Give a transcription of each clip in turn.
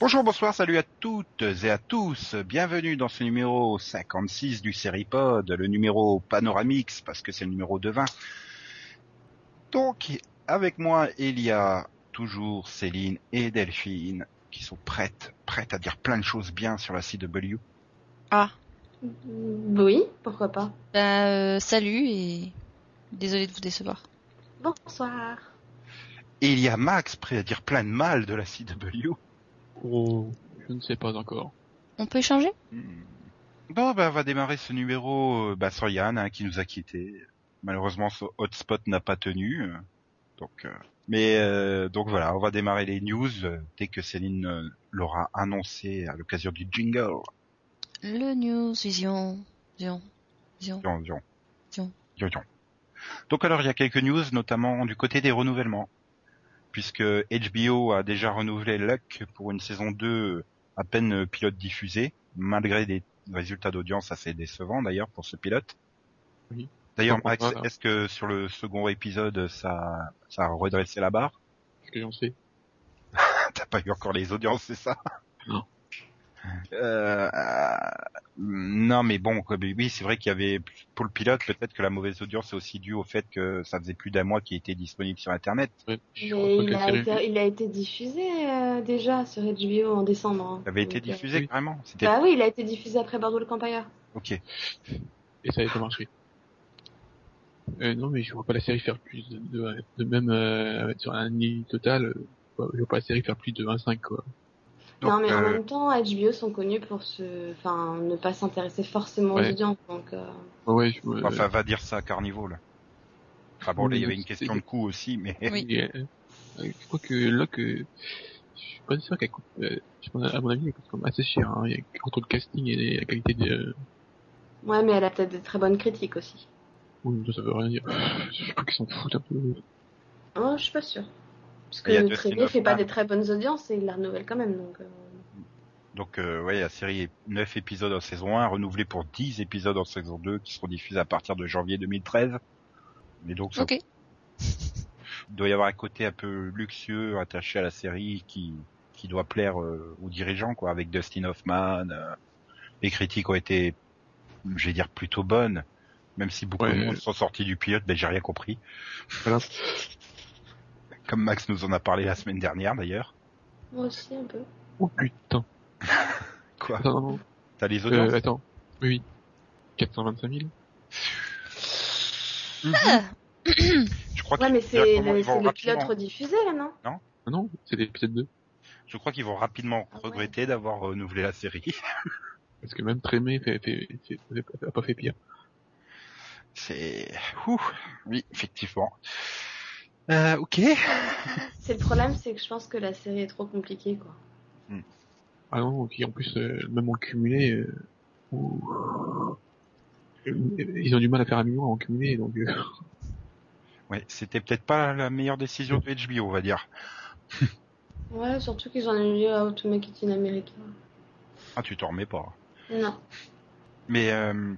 Bonjour, bonsoir, salut à toutes et à tous. Bienvenue dans ce numéro 56 du Seripod, le numéro Panoramix, parce que c'est le numéro de 20. Donc, avec moi, il y a toujours Céline et Delphine, qui sont prêtes, prêtes à dire plein de choses bien sur la CW. Ah, Oui, pourquoi pas. bah, euh, salut et désolé de vous décevoir. Bonsoir. Et il y a Max, prêt à dire plein de mal de la CW. Oh, je ne sais pas encore. On peut échanger? Hmm. Bon, bah, on va démarrer ce numéro euh, bah, sur Yann, hein, qui nous a quittés. Malheureusement, ce hotspot n'a pas tenu. euh, Donc, euh, mais euh, donc voilà, on va démarrer les news dès que Céline l'aura annoncé à l'occasion du jingle. Le news vision, vision, vision. Dion, dion. Dion. Dion, dion. Donc alors, il y a quelques news, notamment du côté des renouvellements. Puisque HBO a déjà renouvelé Luck pour une saison 2 à peine euh, pilote diffusée, malgré des résultats d'audience assez décevants d'ailleurs pour ce pilote. Oui. D'ailleurs, Max, hein. est-ce que sur le second épisode, ça, ça a redressé la barre? Est-ce que j'en sais? T'as pas eu encore les audiences, c'est ça? Non. Euh, euh, non, mais bon, oui, c'est vrai qu'il y avait pour le pilote, peut-être que la mauvaise audience est aussi due au fait que ça faisait plus d'un mois qu'il était disponible sur Internet. Que il a, été, il a été diffusé euh, déjà sur HBO en décembre. hein. Ça avait été Donc, diffusé oui. carrément. C'était Bah oui, il a été diffusé après Bordeaux le Campire. ok. Et ça a été marché. Euh, non, mais je vois pas la série faire plus de, de, de même euh, sur un nid total. je vois pas la série faire plus de 25 quoi. Donc, non, mais en euh, même temps, HBO sont connus pour se, enfin, ne pas s'intéresser forcément Ouais. aux audiences. Donc, euh, Ouais, euh, enfin, va dire ça à Carnival. Enfin bon, là, il y avait une question de coût aussi, mais Oui. euh, je crois que là que je suis pas sûr qu'elle coûte. Je pense, à mon avis, elle coûte comme assez cher. Hein. Il y a, entre le casting et la qualité de. ouais, mais elle a peut-être des très bonnes critiques aussi. Oui, ça, ça veut rien dire. Je crois qu'ils s'en foutent un peu. Oh, je suis pas sûre. Parce que Tréguier fait pas des très bonnes audiences et il la renouvelle quand même. Donc, euh, donc euh, ouais, la série est 9 épisodes en saison 1, renouvelée pour 10 épisodes en saison 2, qui seront diffusés à partir de janvier 2013. Mais donc ça Ok. il doit y avoir un côté un peu luxueux attaché à la série qui qui doit plaire euh, aux dirigeants quoi avec Dustin Hoffman euh, les critiques ont été je vais dire plutôt bonnes même si beaucoup Ouais. de monde sont sortis du pilote ben j'ai rien compris Voilà. comme Max nous en a parlé la semaine dernière d'ailleurs moi aussi un peu. Oh putain. quoi non, non. t'as les audiences Euh, attends. Oui, oui. 425 000 je crois Ouais, mais c'est le, pilote rapidement- rediffusé là, non? Ah non, c'est l'épisode 2. je crois qu'ils vont rapidement Ah ouais. regretter d'avoir renouvelé la série Parce que même Trémé fait, fait, fait, fait- a pas fait pire. c'est Ouh. oui effectivement euh, ok C'est le problème, c'est que je pense que la série est trop compliquée, quoi. Ah non, puis en plus, euh, même en cumulé, euh, ouh. Euh, ils ont du mal à faire un million en cumulé, donc euh, Ouais, c'était peut-être pas la meilleure décision de HBO, on va dire. Ouais, surtout qu'ils en ont eu à How to Make It in America. Ah, tu t'en remets pas. Non. Mais euh,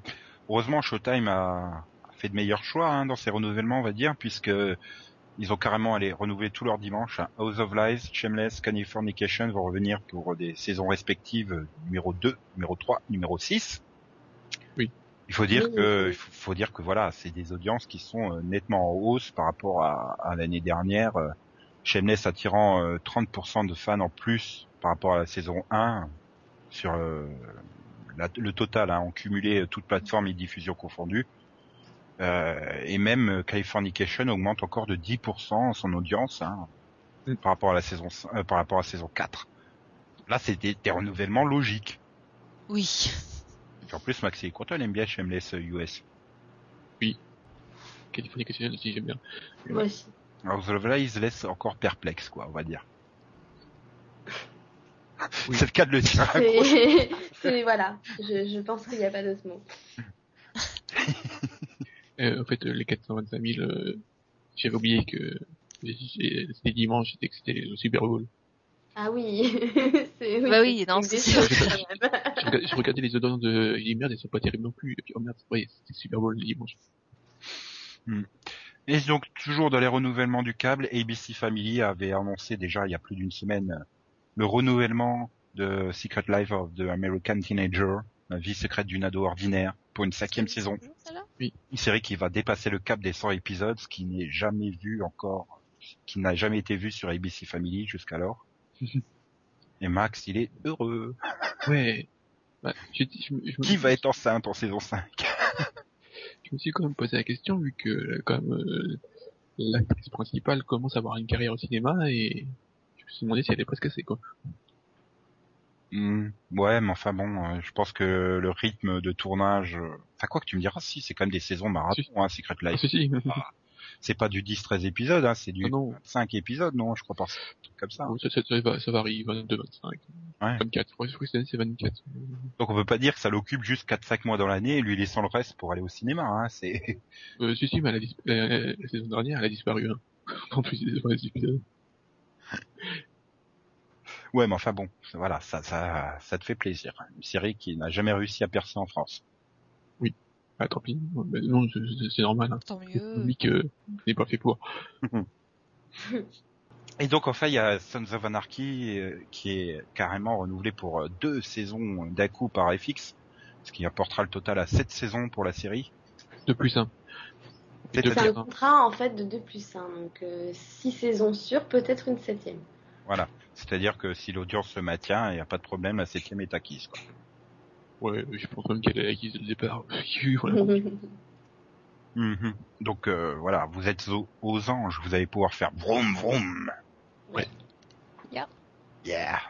heureusement, Showtime a fait de meilleurs choix hein, dans ses renouvellements, on va dire, puisque ils ont carrément allé renouveler tous leurs dimanches. House of Lies, Shameless, Californication vont revenir pour des saisons respectives euh, numéro 2, numéro 3, numéro 6. Oui. Il faut dire Oui, que, oui. il faut faut dire que voilà, c'est des audiences qui sont euh, nettement en hausse par rapport à, à l'année dernière. euh, Shameless attirant euh, 30% de fans en plus par rapport à la saison 1 sur euh, la- le total hein, en cumulé euh, toutes plateformes et diffusions confondues. Euh, et même euh, Californication augmente encore de 10% son audience hein, Mm. par rapport à la saison euh, par rapport à la saison 4. Là, c'est des, des renouvellements logiques. Oui. Et puis en plus, Maxi est content, il aime bien Shameless US. Californication aussi, j'aime bien. Moi aussi. House of Lies laisse encore perplexe, quoi, on va dire. Oui. C'est le cas de le dire. C'est, c'est- voilà. Je, je pense qu'il n'y a pas d'autre mot. Euh, en fait, euh, les 425 000, euh, j'avais oublié que c'était dimanche et que c'était le Super Bowl. Ah oui. c'est, Bah oui, c'est non, c'est sûr. j'ai regardé les audiences de, j'ai dit merde, elles sont pas terribles non plus. Et puis, oh merde, ouais, c'était Super Bowl le dimanche. Et donc, toujours dans les renouvellements du câble, ABC Family avait annoncé déjà il y a plus d'une semaine le renouvellement de Secret Life of the American Teenager, la vie secrète d'une ado ordinaire, pour une cinquième saison. Une série qui va dépasser le cap des 100 épisodes, ce qui n'est jamais vu encore, qui n'a jamais été vu sur ABC Family jusqu'alors. Et Max, il est heureux. Ouais. Bah, je, je Qui va être enceinte en saison 5 je me suis quand même posé la question vu que euh, quand même euh, l'actrice principale commence à avoir une carrière au cinéma et je me suis demandé si elle est presque cassée quoi. Hmm, Ouais, mais enfin bon, euh, je pense que le rythme de tournage... euh, Enfin quoi que tu me diras, si, c'est quand même des saisons marathon, hein, Secret Life. si, si. C'est pas du 10-13 épisodes, hein, c'est du Ah non. 5 épisodes, non, je crois pas. Truc comme ça. Bon, ça, ça, ça, va- ça varie, 22, 25, Ouais. 24. Je crois que c'est 24. Donc on peut pas dire que ça l'occupe juste 4-5 mois dans l'année, lui laissant le reste pour aller au cinéma. Hein. C'est Euh, si, si, mais la, la saison dernière, elle a disparu. Hein. En plus, des épisodes. Ouais, mais enfin bon, voilà, ça, ça, ça te fait plaisir. Une série qui n'a jamais réussi à percer en France. Ah, tant pis. Mais non, c'est- normal. Hein. Tant Le mieux. public euh, n'est pas fait pour. Et donc enfin il y a Sons of Anarchy euh, qui est carrément renouvelé pour euh, deux saisons d'un coup par FX, ce qui apportera le total à 7 saisons pour la série. De plus, hein. C'est- un contrat en fait de 2 plus 1, donc 6 saisons sûres, peut-être une septième. Voilà. C'est-à-dire que si l'audience se maintient, il n'y a pas de problème, la septième est acquise. Quoi. Ouais, je pense même qu'elle est acquise dès le départ. Mhm. Donc euh, voilà, vous êtes aux, aux anges, vous allez pouvoir faire vroom vroom. Ouais. Yeah. Yeah.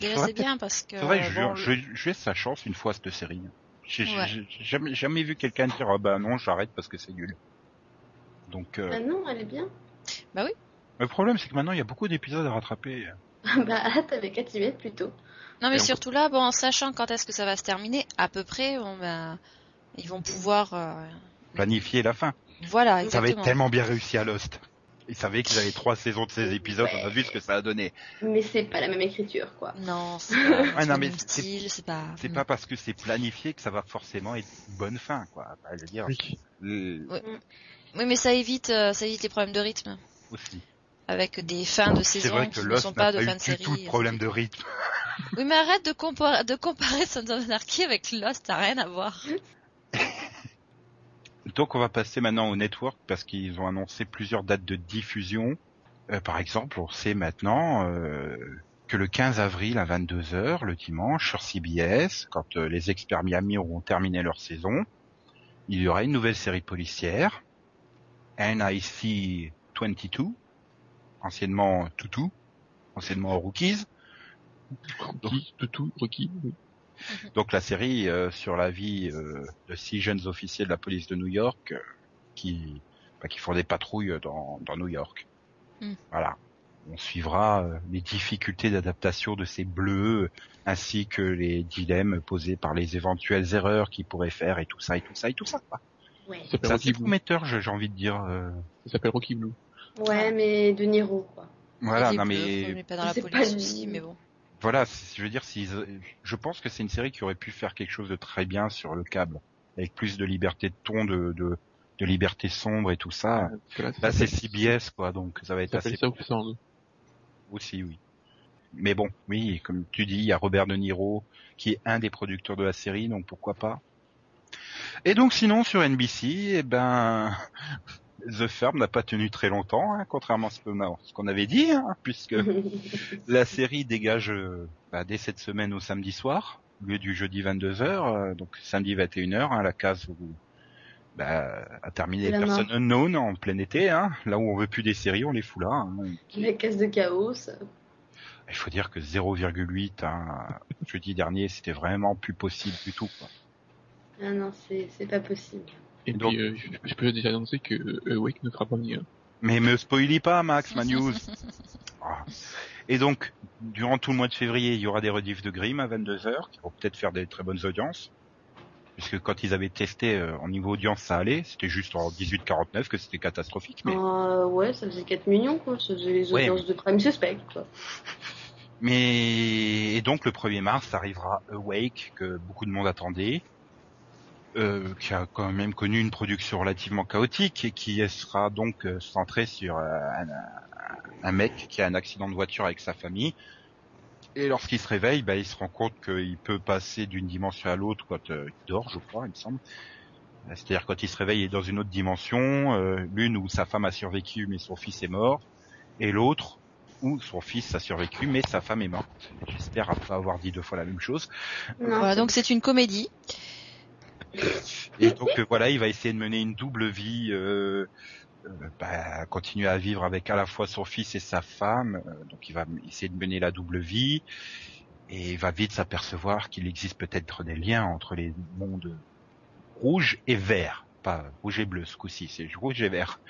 Déjà, c'est bien parce que. C'est vrai, je, bon, je, je laisse sa chance une fois cette série. J'ai Ouais. jamais, jamais vu quelqu'un dire ah bah non j'arrête parce que c'est nul. Donc euh, Ah non, elle est bien. Le problème c'est que maintenant il y a beaucoup d'épisodes à rattraper. bah avec qu'à t'y mettre plutôt. Non, mais Et on- surtout là, bon, en sachant quand est-ce que ça va se terminer, à peu près, ils vont pouvoir. euh, Planifier la fin. Voilà, Ça exactement. avait tellement bien réussi à Lost. Ils savaient qu'ils avaient trois saisons de 16 épisodes, on a vu ce que ça a donné. Mais c'est pas la même écriture, quoi. Non, c'est pas, Ouais, c'est non, le mais même c'est- style, c'est pas. C'est pas parce que c'est planifié que ça va forcément être une bonne fin, quoi. Bah, je veux dire, Oui. le- Oui, mais ça évite, euh, ça évite les problèmes de rythme. aussi. Avec des fins de C'est saison qui ne sont pas de pas eu fin de du série. tout de problème de rythme. Oui, mais arrête de comparer, de comparer Sons of Anarchy avec Lost, n'a rien à voir. Donc on va passer maintenant au network parce qu'ils ont annoncé plusieurs dates de diffusion. Euh, par exemple, on sait maintenant euh, que le 15 avril à 22h, le dimanche, sur CBS, quand euh, les experts Miami auront terminé leur saison, il y aura une nouvelle série policière, NIC 22, anciennement Tutu, anciennement Rookies. Rocky, Toutou, Rocky. oui. Donc la série euh, sur la vie euh, de six jeunes officiers de la police de New York euh, qui, bah, qui font des patrouilles dans, dans New York. Hmm. Voilà. On suivra euh, les difficultés d'adaptation de ces bleus ainsi que les dilemmes posés par les éventuelles erreurs qu'ils pourraient faire et tout ça et tout ça et tout ça. Ouais. Ça s'appelle C'est prometteur, j'ai j'ai envie de dire. euh, Ça s'appelle Rocky Blue. Ouais, mais de Niro, quoi. Voilà, non mais pas dans la C'est police pas aussi, du- mais bon. voilà, je veux dire, je pense que c'est une série qui aurait pu faire quelque chose de très bien sur le câble, avec plus de liberté de ton, de, de, de liberté sombre et tout ça. Que là, c'est CBS, quoi, donc ça va être Ça assez aussi, oui. Mais bon, oui, comme tu dis, il y a Robert De Niro qui est un des producteurs de la série, donc pourquoi pas. Et donc sinon sur NBC, eh ben The Firm n'a pas tenu très longtemps, hein, contrairement à ce qu'on avait dit, hein, puisque la série dégage euh, bah, dès cette semaine au samedi soir, au lieu du jeudi 22h, euh, donc samedi 21h, hein, la case où bah, a terminé La Person Unknown en plein été, hein, là où on veut plus des séries, on les fout là. La case de chaos. ça? Il faut dire que 0,8 hein, jeudi dernier, c'était vraiment plus possible du tout. Quoi. Ah non, c'est pas possible. Et Donc- puis, euh, je, je peux déjà annoncer que euh, Wake ne fera pas venir. Mais me spoilie pas, Max, ma news. Ah. Et donc, durant tout le mois de février, il y aura des rediffs de Grimm à 22h qui vont peut-être faire des très bonnes audiences. Puisque quand ils avaient testé euh, en niveau audience, ça allait. C'était juste en 18-49 que c'était catastrophique. Mais, Euh, ouais, ça faisait 4 millions, quoi. Ça faisait les Ouais, audiences de Prime Suspect, quoi. mais et donc le 1er mars arrivera Awake que beaucoup de monde attendait. Euh, qui a quand même connu une production relativement chaotique et qui sera donc euh, centrée sur euh, un, un mec qui a un accident de voiture avec sa famille. Et lorsqu'il se réveille, bah, il se rend compte qu'il peut passer d'une dimension à l'autre quand euh, il dort, je crois, il me semble. Euh, C'est-à-dire quand il se réveille, il est dans une autre dimension, euh, l'une où sa femme a survécu mais son fils est mort, et l'autre où son fils a survécu mais sa femme est morte. J'espère pas avoir dit deux fois la même chose. Non, Voilà, donc c'est une comédie. Et donc euh, voilà, il va essayer de mener une double vie, euh, euh, bah, continuer à vivre avec à la fois son fils et sa femme. donc il va essayer de mener la double vie et il va vite s'apercevoir qu'il existe peut-être des liens entre les mondes rouge et vert. Pas rouge et bleu ce coup-ci, c'est rouge et vert.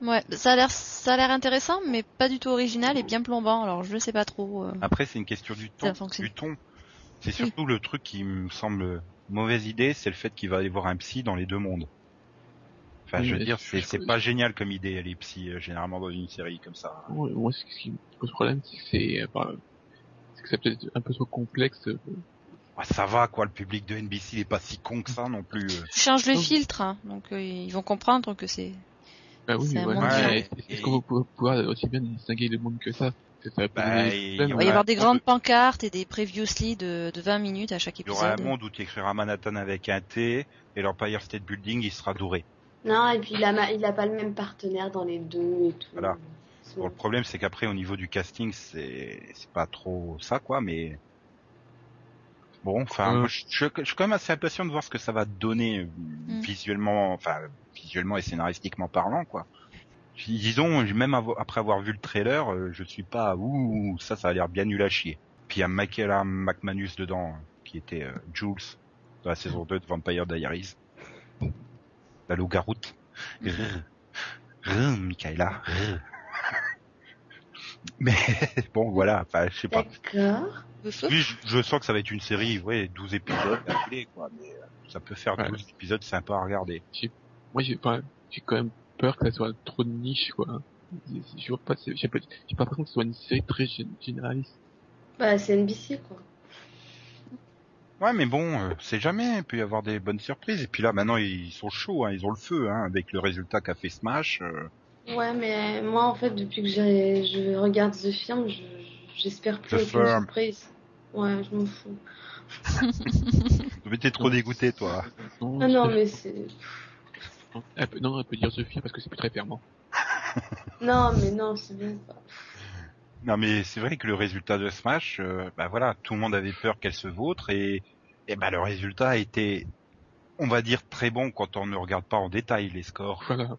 Ouais, ça a l'air, ça a l'air intéressant, mais pas du tout original et bien plombant. Alors je sais pas trop. euh. Après c'est une question du ton. Du ton. C'est surtout le truc qui me semble mauvaise idée, c'est le fait qu'il va aller voir un psy dans les deux mondes. Enfin, Oui, je veux dire, c'est je- pas génial comme idée, les psys, euh, généralement dans une série comme ça. Moi, moi, ce qui me pose problème, c'est que c'est, euh, c'est que ça peut être un peu trop complexe. euh, Ouais, ça va, quoi, le public de NBC il est pas si con que ça non plus. euh. Tu changes le Oh. filtre, hein, donc euh, ils vont comprendre que c'est. Bah oui, mais voilà. Ouais, Est-ce et- qu'on va pouvoir- aussi bien distinguer le monde que ça? Bah, il va y avoir des grandes pancartes et des previously de, de 20 minutes à chaque Il y aura un épisode. monde où tu écriras Manhattan avec un T et l'Empire State Building il sera doré. Non, et puis il a, ma- il a pas le même partenaire dans les deux et tout. Voilà. Bon, le problème c'est qu'après au niveau du casting c'est pas trop ça quoi, mais bon, enfin, Euh. je, je, je suis quand même assez impatient de voir ce que ça va donner Mm. visuellement, enfin visuellement et scénaristiquement parlant quoi. Disons, même après avoir vu le trailer, euh, je suis pas ouh ça ça a l'air bien nul à chier. Puis il y a Michaela McManus dedans hein, qui était euh, Jules dans la saison 2 de Vampire Diaries. La loup-garoute. Rrr. Rrr, Michaela. Rrr. Mais bon voilà, enfin je sais pas. D'accord. Oui, je, je sens que ça va être une série, ouais, 12 épisodes à quoi, mais euh, ça peut faire Ouais. 12 épisodes sympas à regarder. Moi, j'ai pas, j'ai quand même peur que ça soit trop de niche, quoi. Je vois pas, j'ai pas, j'ai pas l'impression que ce soit une série très gé- généraliste. Bah, c'est NBC, quoi. Ouais, mais bon, euh, c'est jamais, il peut y avoir des bonnes surprises. Et puis là, maintenant, ils sont chauds, hein, ils ont le feu, hein, avec le résultat qu'a fait Smash. euh, Ouais, mais moi, en fait, depuis que j'ai- je regarde The Firm, je- j'espère plus The aucune Firm. surprise. Ouais, je m'en fous. Mais t'es trop dégoûté, toi. Non, Ah non, mais c'est... non, elle peut, non, elle peut dire Sophie parce que c'est plus très fermant. Non, mais non, c'est bien, quoi. Non, mais c'est vrai que le résultat de Smash, euh, bah voilà, tout le monde avait peur qu'elle se vautre, et, et bah le résultat a été, on va dire, très bon quand on ne regarde pas en détail les scores. Voilà.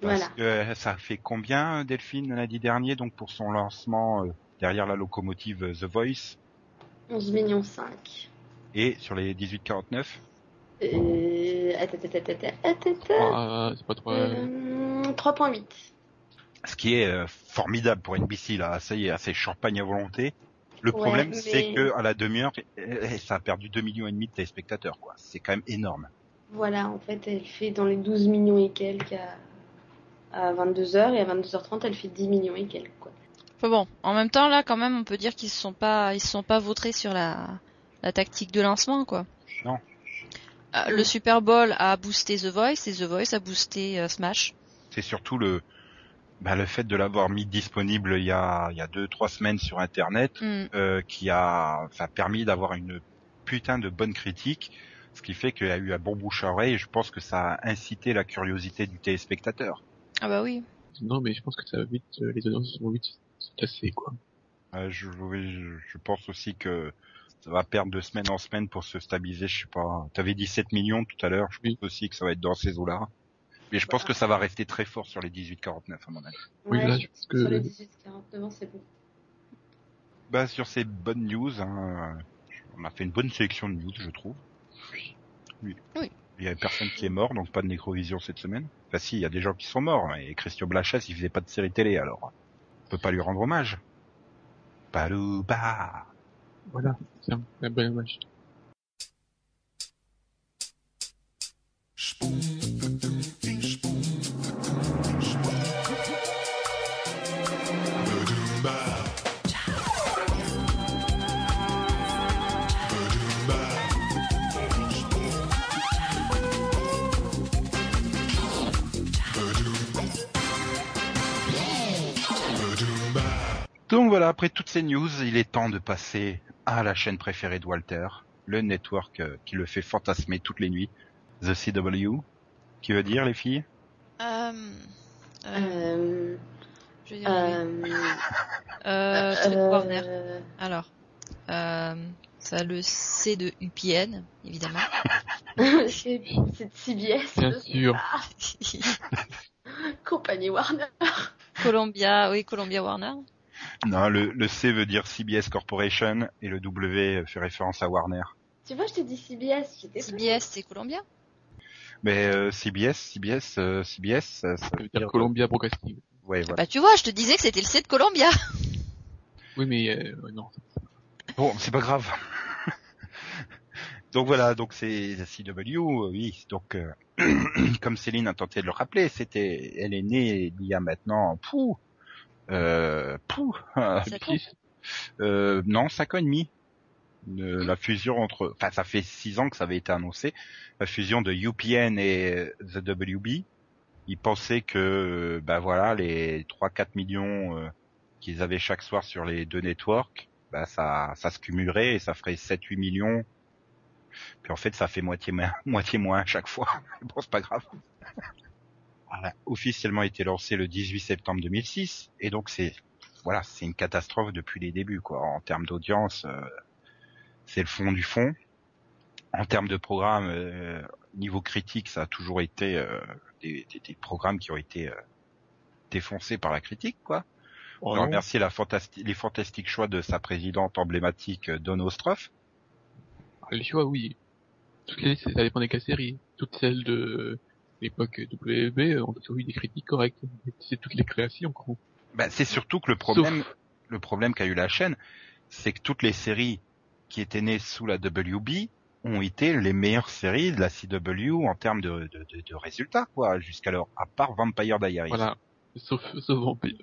Parce Voilà. que euh, ça fait combien, Delphine, lundi dernier, donc pour son lancement euh, derrière la locomotive euh, The Voice? 11 millions 5. et sur les 18-49 Euh... Attends, attends, attends. Ah, c'est pas trop. euh, Euh, 3.8. Ce qui est euh, formidable pour NBC, là, ça y est, c'est champagne à volonté. Le Ouais, problème, mais- c'est que à la demi-heure, euh, ça a perdu 2 millions et demi de téléspectateurs, quoi. C'est quand même énorme. Voilà, en fait, elle fait dans les 12 millions et quelques à, à 22h, et à 22h30, elle fait 10 millions et quelques, quoi. Enfin bon, en même temps là quand même on peut dire qu'ils se sont pas ils se sont pas vautrés sur la la tactique de lancement quoi. Non. Euh, le Super Bowl a boosté The Voice et The Voice a boosté euh, Smash. C'est surtout le, bah, le fait de l'avoir mis disponible il y a, il y a deux, trois semaines sur Internet, Hmm. euh, qui a, permis d'avoir une putain de bonne critique, ce qui fait qu'il y a eu un bon bouche à oreille et je pense que ça a incité la curiosité du téléspectateur. Ah bah oui. Non, mais je pense que ça va vite, euh, les audiences vont vite se tasser, quoi. Euh, je, je, je pense aussi que ça va perdre de semaine en semaine pour se stabiliser, je sais pas. T'avais 17 millions tout à l'heure, je Oui. pense aussi que ça va être dans ces eaux-là. Mais je pense que ça va rester très fort sur les 18-49 à mon avis. Oui, là, je pense que- Sur les 18-49 ans, c'est bon. Bah sur ces bonnes news, hein, euh, on a fait une bonne sélection de news, je trouve. Oui. Oui. Il y a personne qui est mort, donc pas de nécrovision cette semaine. Enfin si, il y a des gens qui sont morts, et Christian Blachas, il faisait pas de série télé, alors on peut pas lui rendre hommage. Palouba. Voilà, c'est un, un bon Donc voilà, après toutes ces news, il est temps de passer à la chaîne préférée de Walter, le network euh, qui le fait fantasmer toutes les nuits, The CW. Qui veut dire, les filles? Euh, euh, Euh, je vais dire euh, Euh, euh, Warner. Alors, euh, ça a le C de UPN, évidemment. c'est c'est de CBS. Bien sûr. Compagnie Warner. Columbia, oui, Columbia Warner. Non, le, le C veut dire CBS Corporation et le W fait référence à Warner. Tu vois, je t'ai dit CBS. CBS, c'est Columbia. Mais euh, CBS, CBS, euh, CBS, ça, ça veut dire Columbia Broadcasting. Ouais, voilà. Bah tu vois, je te disais que c'était le C de Columbia. Oui, mais euh, non. Bon, c'est pas grave. donc voilà, donc c'est CW, oui. Donc euh, comme Céline a tenté de le rappeler, c'était, elle est née il y a maintenant, pou, euh, euh, non, cinq ans et demi. De la fusion entre, enfin, ça fait six ans que ça avait été annoncé, la fusion de UPN et The WB. Ils pensaient que, bah voilà, les 3-4 millions euh, qu'ils avaient chaque soir sur les deux networks, bah ça, ça se cumulerait et ça ferait 7-8 millions. Puis en fait, ça fait moitié moins, moitié moins à chaque fois. bon, c'est pas grave. Officiellement été lancé le 18 septembre 2006 et donc c'est voilà, c'est une catastrophe depuis les débuts, quoi. En termes d'audience, euh, c'est le fond du fond. En termes de programme, euh, niveau critique, ça a toujours été euh, des, des- des programmes qui ont été euh, défoncés par la critique, quoi. Oh, On non. remercie la fantasti- les fantastiques choix de sa présidente emblématique, euh, Dawn Ostroff. Les choix, oui. Toutes les, ça dépend des cas séries. Toutes celles de l'époque WB ont toujours eu des critiques correctes. C'est toutes les créations, quoi. Bah, c'est surtout que le problème, le problème qu'a eu la chaîne, c'est que toutes les séries qui étaient nées sous la WB ont été les meilleures séries de la CW en termes de, de, de- de résultats, quoi, jusqu'alors, à part Vampire Diaries, Voilà. Sauf, sauf Vampire.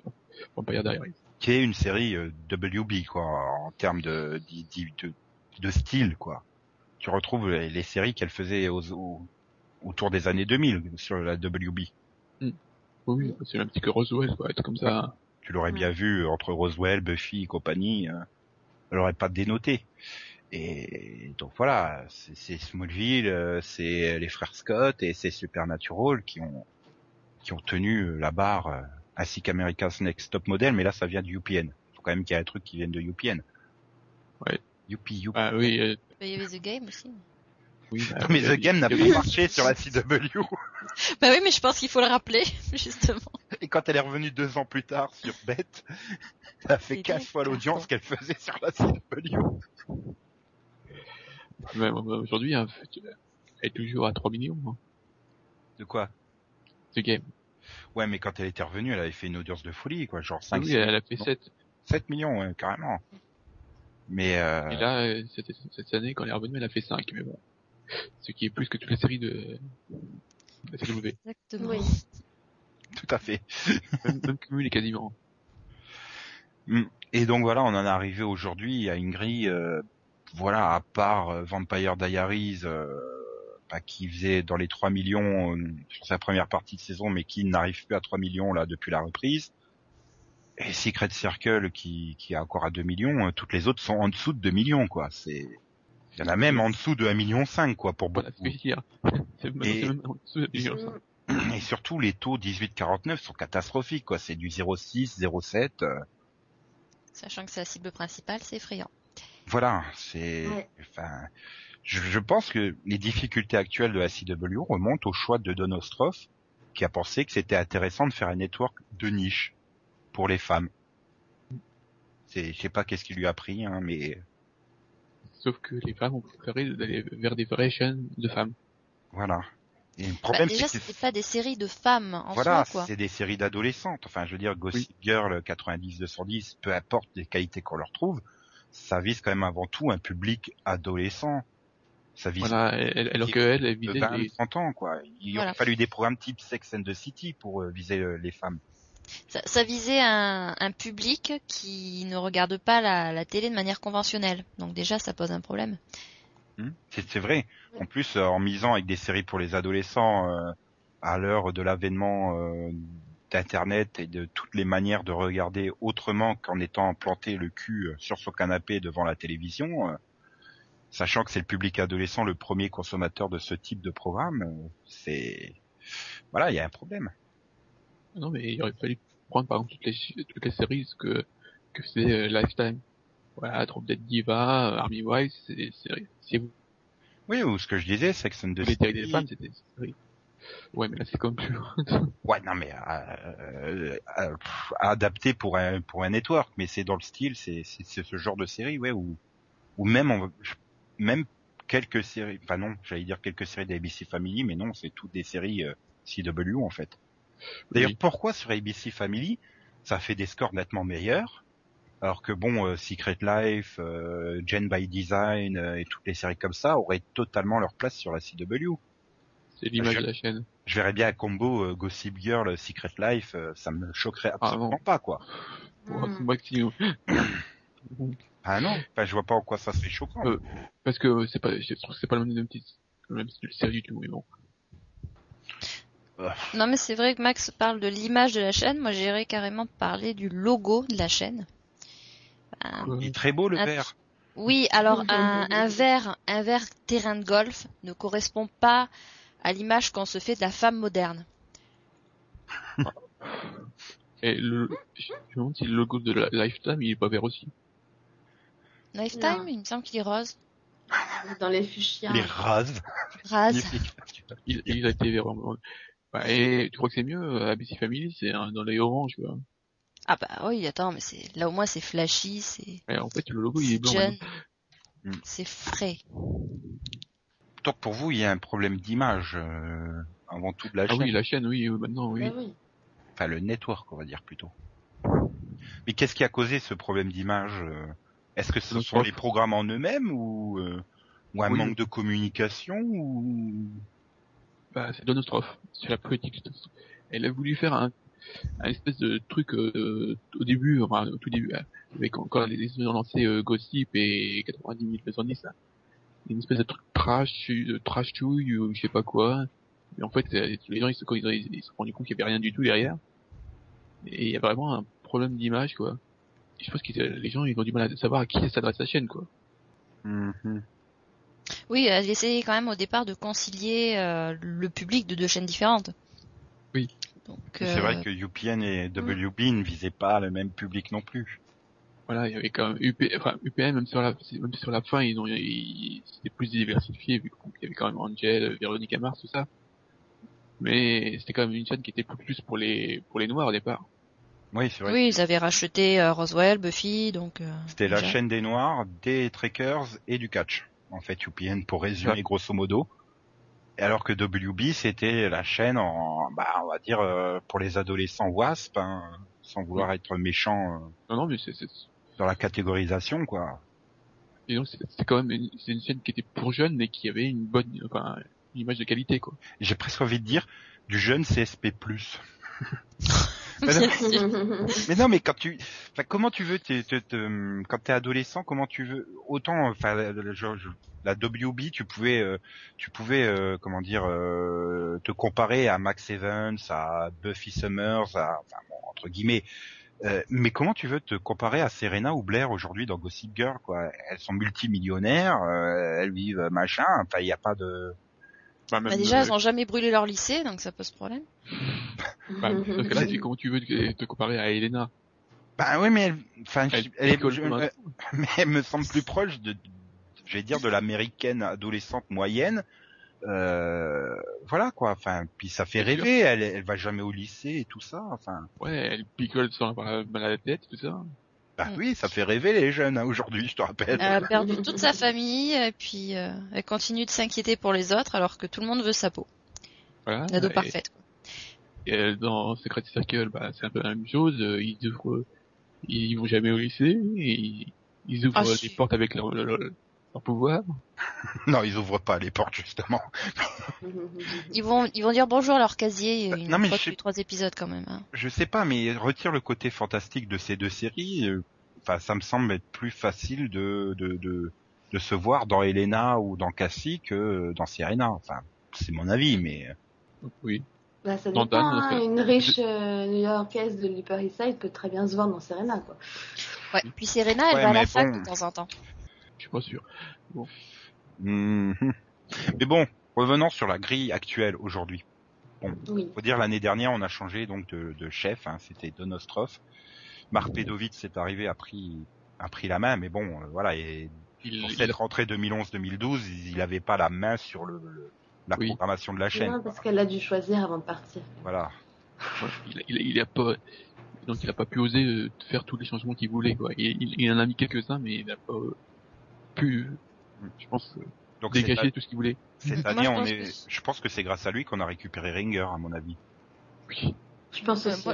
Vampire Diaries. qui est une série euh, WB, quoi, en termes de, de, de, de style, quoi. Tu retrouves les, les séries qu'elle faisait aux, aux- autour des années 2000 sur la WB. Oui, c'est un petit que Roswell, quoi. Être comme ça. Tu l'aurais bien vu entre Roswell, Buffy et compagnie, euh, elle aurait pas dénoté. Et donc voilà, c'est c'est Smallville, euh, c'est les frères Scott et c'est Supernatural qui ont qui ont tenu euh, la barre, euh, ainsi qu'America's Next Top Model, mais là ça vient du UPN. Faut quand même qu'il y ait un truc qui vienne de UPN. Ouais. Youpi, youpi. Ah oui, euh, Il y avait The Game aussi. Oui. bah, mais The Game n'a pas marché sur la CW. Bah oui, mais je pense qu'il faut le rappeler, justement. Et quand elle est revenue deux ans plus tard sur Bet, elle a fait 15 fois l'audience qu'elle faisait sur la CW. Aujourd'hui, hein, elle est toujours à 3 millions, hein, De quoi? The Game. Ouais, mais quand elle était revenue, elle avait fait une audience de folie, quoi, genre 5, oui, elle a fait non. 7. 7 millions, ouais, carrément. Mais euh, Et là, euh, cette, cette année, quand elle est revenue, elle a fait 5, mais bon. Ce qui est plus que toutes les séries de, la. Exactement. Oui. tout à fait. Même, même cumulé quasiment. Et donc voilà, on en est arrivé aujourd'hui à une grille, euh, voilà, à part euh, Vampire Diaries, euh, bah, qui faisait dans les 3 millions euh, sur sa première partie de saison, mais qui n'arrive plus à 3 millions là depuis la reprise. Et Secret Circle qui, qui est encore à 2 millions, toutes les autres sont en dessous de 2 millions, quoi. C'est, il y en a même en dessous de 1 million 5, quoi, pour Voilà ce beaucoup. que Et- c'est même en dessous de millions, ça. Et surtout, les taux 18-49 sont catastrophiques, quoi. C'est du 0,6, 0,7. euh, Sachant que c'est la cible principale, c'est effrayant. Voilà, c'est, Ouais. enfin, je, je pense que les difficultés actuelles de la CW remontent au choix de Don Ostroff, qui a pensé que c'était intéressant de faire un network de niche pour les femmes. C'est, je sais pas qu'est-ce qui lui a pris, hein, mais Sauf que les femmes ont préféré d'aller vers des vraies chaînes de femmes. voilà. Et le Bah, problème, déjà, c'est que pas des séries de femmes en voilà, soi, quoi. c'est des séries d'adolescentes. Enfin, je veux dire, Gossip Girl 90-210, peu importe les qualités qu'on leur trouve, ça vise quand même avant tout un public adolescent. Ça vise Voilà, elle- alors que elle, elle de visait 20 les... 30 ans, quoi. Il Voilà. aurait fallu des programmes type Sex and the City pour euh, viser euh, les femmes. Ça, visait un, public qui ne regarde pas la, télé de manière conventionnelle. Donc déjà, ça pose un problème. Hmm c'est vrai. En plus, euh, en misant avec des séries pour les adolescents euh, à l'heure de l'avènement euh, d'Internet et de toutes les manières de regarder autrement qu'en étant planté le cul sur son canapé devant la télévision, sachant que c'est le public adolescent le premier consommateur de ce type de programme, c'est voilà, il y a un problème. Non, mais il aurait fallu prendre par exemple toutes les, toutes les séries que, que c'est euh, Lifetime. Voilà, Drop Dead Diva, euh, Army Wives, c'est des séries. Si vous Oui, ou ce que je disais, Sex and the voulez tirer des City. fans, c'était des séries. Ouais, mais là c'est comme plus. Ouais, non mais euh, euh, pff, adapté pour un pour un network, mais c'est dans le style, c'est c'est ce genre de série, ouais, ou ou même on, même quelques séries, enfin non, j'allais dire quelques séries d'ABC Family, mais non, c'est toutes des séries euh, CW en fait. D'ailleurs, Oui. pourquoi sur ABC Family ça fait des scores nettement meilleurs, alors que bon, euh, Secret Life, euh, Gen by Design euh, et toutes les séries comme ça auraient totalement leur place sur la CW. C'est l'image de la chaîne. Je verrais bien un combo Gossip Girl, Secret Life, ça me choquerait Ah, absolument pas quoi. Hmm. maximum. Ah non, enfin, je vois pas en quoi ça serait choquant. Parce que c'est pas, je trouve que c'est pas le même le même style de série du tout, mais bon. Non, mais c'est vrai que Max parle de l'image de la chaîne. Moi, j'irais carrément parler du logo de la chaîne. Un- Quoi. Il est très beau le vert. Oui, alors un, un vert, un vert terrain de golf ne correspond pas à l'image qu'on se fait de la femme moderne. Et le, je me demande si le logo de la Lifetime, il est pas vert aussi. Lifetime, Non. il me semble qu'il est rose. Dans les fuchsias. Les rases. Rase. Il, il a été vert. Bah, et tu crois que c'est mieux, euh, ABC Family, c'est un- dans les oranges, quoi. Ah bah oui, attends, mais c'est là au moins c'est flashy, c'est en fait, le logo, il est c'est blanc. Hmm. c'est frais. Donc pour vous, il y a un problème d'image euh, avant tout de la Ah chaîne. oui, la chaîne, oui, maintenant, oui. Ah oui. Enfin, le network, on va dire plutôt. Mais qu'est-ce qui a causé ce problème d'image euh? Est-ce que ce sont les programmes en eux-mêmes ou, euh, ou un Oui. manque de communication ou Bah, c'est Donostrophe. C'est la politique. Elle a voulu faire un, espèce de truc euh, au début, enfin au tout début, euh, avec quand les ont lancé euh, Gossip et 90 000 210 là. Une espèce de truc trash, de trash chouille ou je sais pas quoi. Mais en fait, euh, les gens ils se, ils, sont rendus compte qu'il y avait rien du tout derrière. Et il y a vraiment un problème d'image quoi. Je pense que les gens ils ont du mal à savoir à qui s'adresse la chaîne quoi. Mhm. Oui, elle essayait quand même au départ de concilier euh, le public de deux chaînes différentes. Oui. C'est euh, vrai que UPN et WB ne visaient pas le même public non plus. Voilà, il y avait quand même UP, enfin, UPM, même sur la, même sur la fin, ils ont, ils, c'était plus diversifié, vu qu'il y avait quand même Angel, Véronique Mars, tout ça. Mais c'était quand même une chaîne qui était plus pour les, pour les noirs au départ. Oui, c'est vrai. oui, ils avaient racheté euh, Roswell, Buffy, donc euh, C'était la chaîne des Noirs, des Trekkers et du catch. En fait, UPN pour résumer Ouais. grosso modo. Et alors que WB c'était la chaîne en, bah, on va dire euh, pour les adolescents WASP, hein, sans vouloir être méchant euh, Non, non, mais c'est, c'est, dans la catégorisation, quoi. et donc c'est- c'était quand même une, c'est une chaîne qui était pour jeunes, mais qui avait une bonne, enfin, une image de qualité, quoi. J'ai presque envie de dire du jeune CSP+. Mais non, Bien sûr. mais non, mais quand tu, enfin, comment tu veux, quand t'es adolescent, comment tu veux, autant, enfin, la, WB, tu pouvais, euh, tu pouvais, euh, comment dire, euh, te comparer à Max Evans, à Buffy Summers, à, enfin, bon, entre guillemets. Euh, mais comment tu veux te comparer à Serena ou Blair aujourd'hui dans Gossip Girl, quoi? Elles sont multimillionnaires, euh, elles vivent machin. Enfin, il n'y a pas de. Bah, même, Bah, déjà, euh, elles ont jamais brûlé leur lycée, donc ça pose problème. bah, parce que là, c'est comment tu veux te, comparer à Elena? Bah oui, mais elle, enfin, Elle elle, est, je- euh, mais elle me semble plus proche de, je vais dire, de l'américaine adolescente moyenne. Euh, voilà quoi. Enfin, puis ça fait rêver. Elle, elle va jamais au lycée et tout ça. Enfin, Ouais, elle picole sans avoir mal à la tête, tout ça. Bah Mm. oui, ça fait rêver les jeunes hein, aujourd'hui, je te rappelle. Elle a perdu toute sa famille, et puis euh, elle continue de s'inquiéter pour les autres, alors que tout le monde veut sa peau. Voilà. L'ado Et- parfaite. Et euh, dans Secret Circle, bah, c'est un peu la même chose. euh, Ils ouvrent, ils vont jamais au lycée. Et ils, ouvrent Ah, si. des portes avec leur, leur, leur pouvoir. Non, ils ouvrent pas les portes justement. Ils vont, ils vont dire bonjour à leur casier Bah, une non, mais fois je tous les trois épisodes quand même. hein. Je sais pas, mais retire le côté fantastique de ces deux séries. euh, Enfin, ça me semble être plus facile de de de, de se voir dans Elena ou dans Cassie que dans Serena. Enfin, c'est mon avis, mais Donc, oui. Bah, ça dépend, Dan, hein. Une riche euh, new-yorkaise de l'Upper East Side peut très bien se voir dans Serena, quoi. Ouais. Puis Serena, elle Ouais, va à la fac de temps en temps. Je suis pas sûr. Mhm. mais bon, revenons sur la grille actuelle aujourd'hui. Oui. Faut dire l'année dernière, on a changé donc de, de chef. Hein, C'était Donostrov. Marc Pedovitz est arrivé, a pris a pris la main, mais bon, euh, voilà. Et Il, pour il cette rentrée 2011-2012, il n'avait pas la main sur le, le- la Oui. programmation de la chaîne. Non, parce qu'elle a dû choisir avant de partir. Voilà. il, il, il a pas, donc il a pas pu oser euh, faire tous les changements qu'il voulait, quoi. Il, il, il en a mis quelques-uns, mais il a pas euh, pu, euh, je pense, euh, Donc dégager tout ce qu'il voulait. cette Moi, année, je on pense est. que- Je pense que c'est grâce à lui qu'on a récupéré Ringer, à mon avis. Oui. Je pense Ouais, aussi.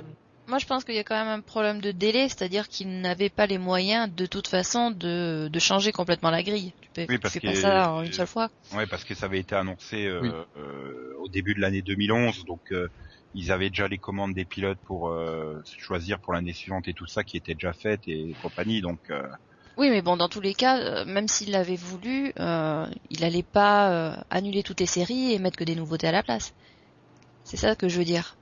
moi- je pense qu'il y a quand même un problème de délai, c'est-à-dire qu'ils n'avaient pas les moyens, de toute façon, de, de changer complètement la grille. Tu, peux, Oui, tu parce fais que- pas ça en une seule fois. Ouais, parce que ça avait été annoncé euh, Oui. euh, au début de l'année 2011, donc euh, ils avaient déjà les commandes des pilotes pour euh, choisir pour l'année suivante et tout ça qui était déjà fait et compagnie. Donc euh, Oui, mais bon, dans tous les cas, euh, même s'il l'avait voulu, euh, il allait pas euh, annuler toutes les séries et mettre que des nouveautés à la place. C'est ça que je veux dire.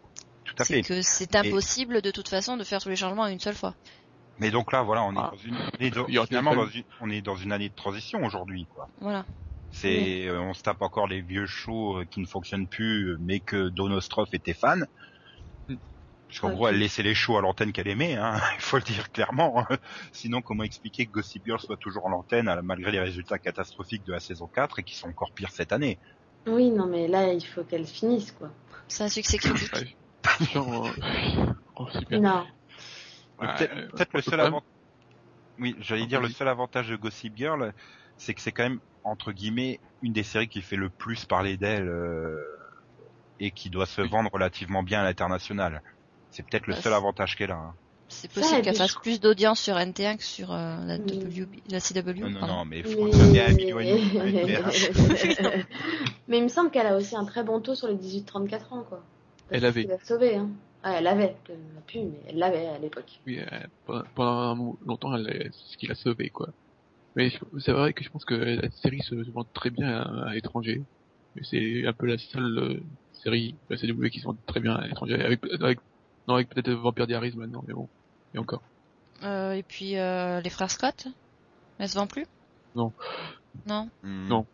tout à C'est fait. que c'est impossible de toute façon de faire tous les changements en une seule fois. Mais donc là, voilà, on est Ah. dans une, on est dans- finalement dans une, on est dans une année de transition aujourd'hui, quoi. Voilà. C'est, euh, on se tape encore les vieux shows qui ne fonctionnent plus, mais que Donostrov était fan. Parce qu'en gros, elle laissait les shows à l'antenne qu'elle aimait, hein, il faut le dire clairement. Sinon, comment expliquer que Gossip Girl soit toujours à l'antenne malgré les résultats catastrophiques de la saison 4 et qui sont encore pires cette année? Oui, non, mais là, il faut qu'elle finisse, quoi. C'est un succès critique. Ouais. Genre, euh, oh, super. Non. Ouais, Peut-être euh, peut-être le seul avantage. Oui, j'allais dire le seul avantage de Gossip Girl, c'est que c'est quand même entre guillemets une des séries qui fait le plus parler d'elle euh, et qui doit se Oui. vendre relativement bien à l'international. C'est peut-être le Bah, seul avantage qu'elle a. hein. C'est possible qu'elle fasse plus d'audience sur NT1 que sur euh, la, la CW. Non, non, pardon. non, mais Mais... fonctionner à PH. mais il me semble qu'elle a aussi un très bon taux sur les 18-34 ans, quoi. Parce Elle avait. la sauvé, hein. Ah, elle avait. Elle plus, mais elle l'avait à l'époque. Oui, euh, pendant- longtemps, elle, est- c'est ce qui l'a sauvé, quoi. Mais c'est vrai que je pense que la série se vend très bien à, à l'étranger. Mais c'est un peu la seule euh, série de la CW qui se vend très bien à l'étranger. Avec, avec, non, avec peut-être Vampire Diaries maintenant, mais bon. Et encore. Euh, et puis euh, les frères Scott Elle se vend plus? Non. Non? Hmm. Non.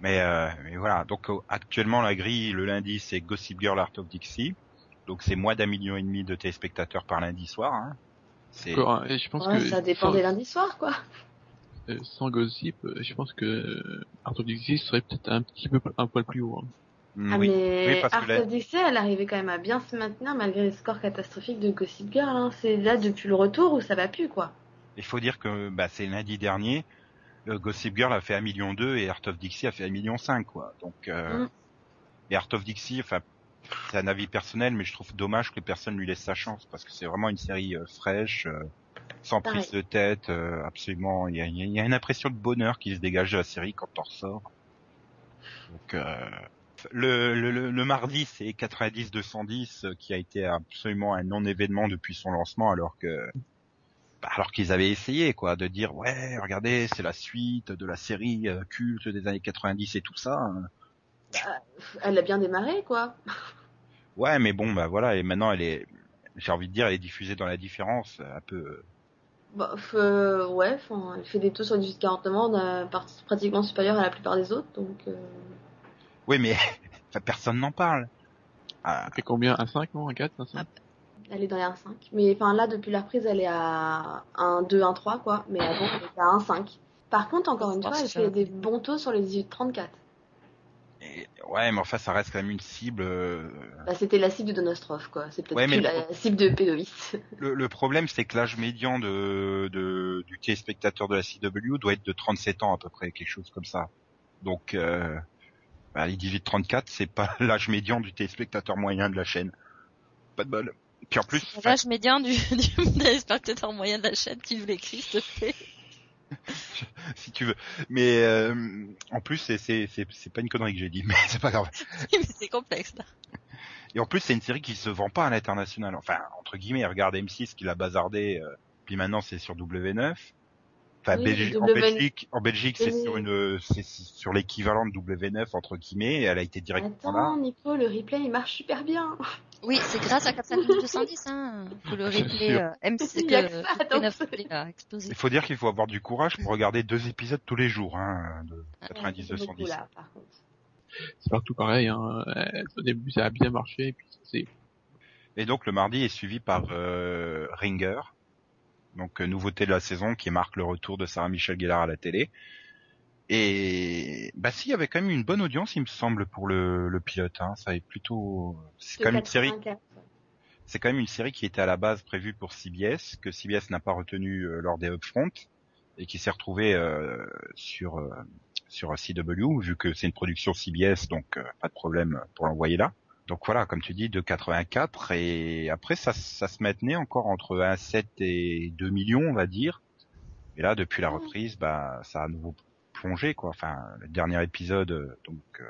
Mais, euh, mais voilà, donc euh, actuellement la grille le lundi c'est Gossip Girl Art of Dixie. Donc c'est moins d'un million et demi de téléspectateurs par lundi soir. Hein. C'est Encore, hein, et je pense Ouais, que ça dépend sans, des lundis soirs, quoi. euh, sans Gossip, euh, je pense que Art of Dixie serait peut-être un petit peu un poil plus haut. hein. Hmm, Ah, oui. mais Oui, parce que Art of Dixie, elle arrivait quand même à bien se maintenir malgré les scores catastrophiques de Gossip Girl. Hein. C'est là depuis le retour où ça va plus, quoi. Il faut dire que bah, c'est lundi dernier, euh, Gossip Girl a fait un million deux et Art of Dixie a fait un million cinq quoi. Donc euh, Mm. et Art of Dixie, enfin c'est un avis personnel, mais je trouve dommage que personne lui laisse sa chance parce que c'est vraiment une série euh, fraîche, euh, sans Pareil. prise de tête, euh, absolument. Il y a, il y a une impression de bonheur qui se dégage de la série quand on ressort. Donc euh, le, le, mardi c'est 90-210 euh, qui a été absolument un non-événement depuis son lancement alors que bah, alors qu'ils avaient essayé quoi de dire ouais regardez c'est la suite de la série euh, culte des années 90 et tout ça hein. Elle a bien démarré, quoi. ouais mais bon bah voilà et maintenant elle est j'ai envie de dire elle est diffusée dans la différence un peu euh, Bah, euh, ouais, elle fait des taux sur 18-40 demandes euh, par- pratiquement supérieurs à la plupart des autres, donc... euh, oui mais personne n'en parle Ah, combien Un 5, non Un 4 un 5 Elle est dans les 1,5. Mais enfin là, depuis la reprise, elle est à 1,2, 1,3 quoi. Mais avant, elle était à 1,5. Par contre, encore une Oh, fois, elle fait des bons taux sur les 18-34. et- ouais mais enfin ça reste quand même une cible euh, Bah, c'était la cible de Donostrov quoi. C'est peut-être Ouais, plus la cible de Pédovis. le, le problème c'est que l'âge médian de, de du téléspectateur de la CW doit être de 37 ans à peu près quelque chose comme ça donc euh, Bah, les 18-34, c'est pas l'âge médian du téléspectateur moyen de la chaîne. Pas de bol. Puis en plus, C'est L'âge médian du, du téléspectateur moyen de la chaîne, tu nous l'écris, s'il te plaît. si tu veux. Mais euh, en plus, c'est c'est c'est c'est pas une connerie que j'ai dit, mais c'est pas grave. mais c'est complexe, là. Et en plus, c'est une série qui se vend pas à l'international. Enfin, entre guillemets, regarde M6 qui l'a bazardé, euh, puis maintenant c'est sur W9. Enfin, Oui, Belgi- en W9. Belgique, en Belgique, c'est Oui. sur une, c'est sur l'équivalent de W9 entre guillemets. Et elle a été directement là. Attends, Nico, le replay il marche super bien. Oui, c'est grâce à 45210, hein, que le C'est replay, euh, MC, Il que ça, donc P9 c'est- replay a explosé. Il faut dire qu'il faut avoir du courage pour regarder deux épisodes tous les jours, hein, de Ouais, 90 c'est beaucoup, 210. là, par contre. C'est partout pareil. Hein. Euh, Au début, ça a bien marché, et puis c'est Et donc le mardi est suivi par euh, Ringer, donc euh, nouveauté de la saison qui marque le retour de Sarah Michelle Gellar à la télé. Et bah si, il y avait quand même une bonne audience, il me semble, pour le, le pilote. Hein. Ça est plutôt, c'est quand même une série, 84, ouais. c'est quand même une série qui était à la base prévue pour CBS, que CBS n'a pas retenu euh, lors des upfront et qui s'est retrouvée euh, sur euh, sur CW vu que c'est une production CBS, donc pas de problème pour l'envoyer là. Donc voilà, comme tu dis, de 84 et après ça, ça se maintenait encore entre 1,7 et 2 millions, on va dire. Et là, depuis la reprise, bah ça a à nouveau plongé quoi. Enfin, le dernier épisode, euh, donc euh,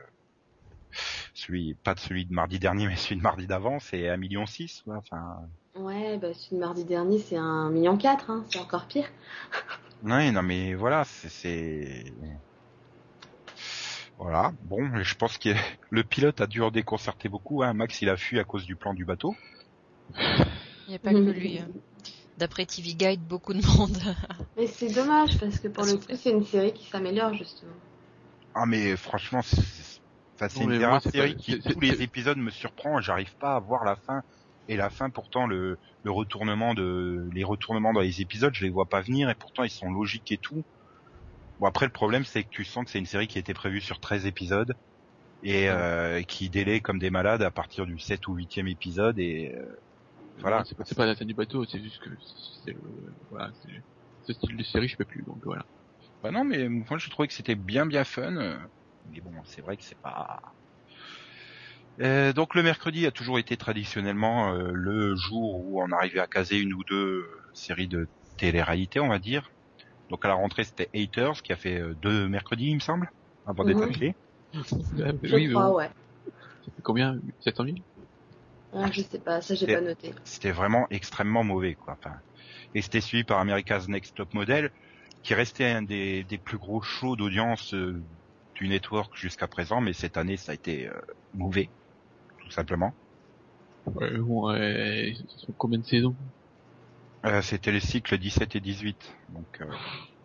celui, pas de celui de mardi dernier, mais celui de mardi d'avant, c'est 1,6 million. quoi. Enfin, Ouais, bah celui de mardi dernier c'est un million quatre, hein. c'est encore pire. Ouais, non mais voilà, c'est- c'est voilà. Bon, je pense que le pilote a dû en déconcerter beaucoup. Hein. Max, il a fui à cause du plan du bateau. Il n'y a pas que lui. hein. D'après TV Guide, beaucoup de monde. Mais c'est dommage parce que pour le coup c'est une série qui s'améliore justement. Ah mais franchement, c'est une moi, pas- qui tous les épisodes me surprend. J'arrive pas à voir la fin. Et la fin, pourtant, le, le retournement de les retournements dans les épisodes, je les vois pas venir. Et pourtant, ils sont logiques et tout. Bon après, le problème, c'est que tu sens que c'est une série qui été prévue sur 13 épisodes et euh, qui délaie comme des malades à partir du 7 ou 8e épisode. Et euh, voilà. C'est pas, pas la scène du bateau, c'est juste que c'est le, voilà, c'est ce style de série, je peux plus, donc voilà. Bah non, mais moi je trouvais que c'était bien bien fun. euh, Mais bon, c'est vrai que c'est pas. Euh, donc le mercredi a toujours été traditionnellement euh, le jour où on arrivait à caser une ou deux euh, séries de télé-réalité, on va dire. Donc à la rentrée c'était Haters qui a fait euh, deux mercredis, il me semble, avant d'être Mhm. annulé. Je oui, crois, bon, ouais. ça fait combien? 700 000 Ah, je sais pas, ça j'ai pas noté. C'était vraiment extrêmement mauvais, quoi. Enfin, et c'était suivi par America's Next Top Model, qui restait un des, des plus gros shows d'audience euh, du network jusqu'à présent, mais cette année ça a été euh, mauvais, tout simplement. ouais, bon, euh, ce sont combien de saisons? Euh, c'était le cycle 17 et 18. Donc euh,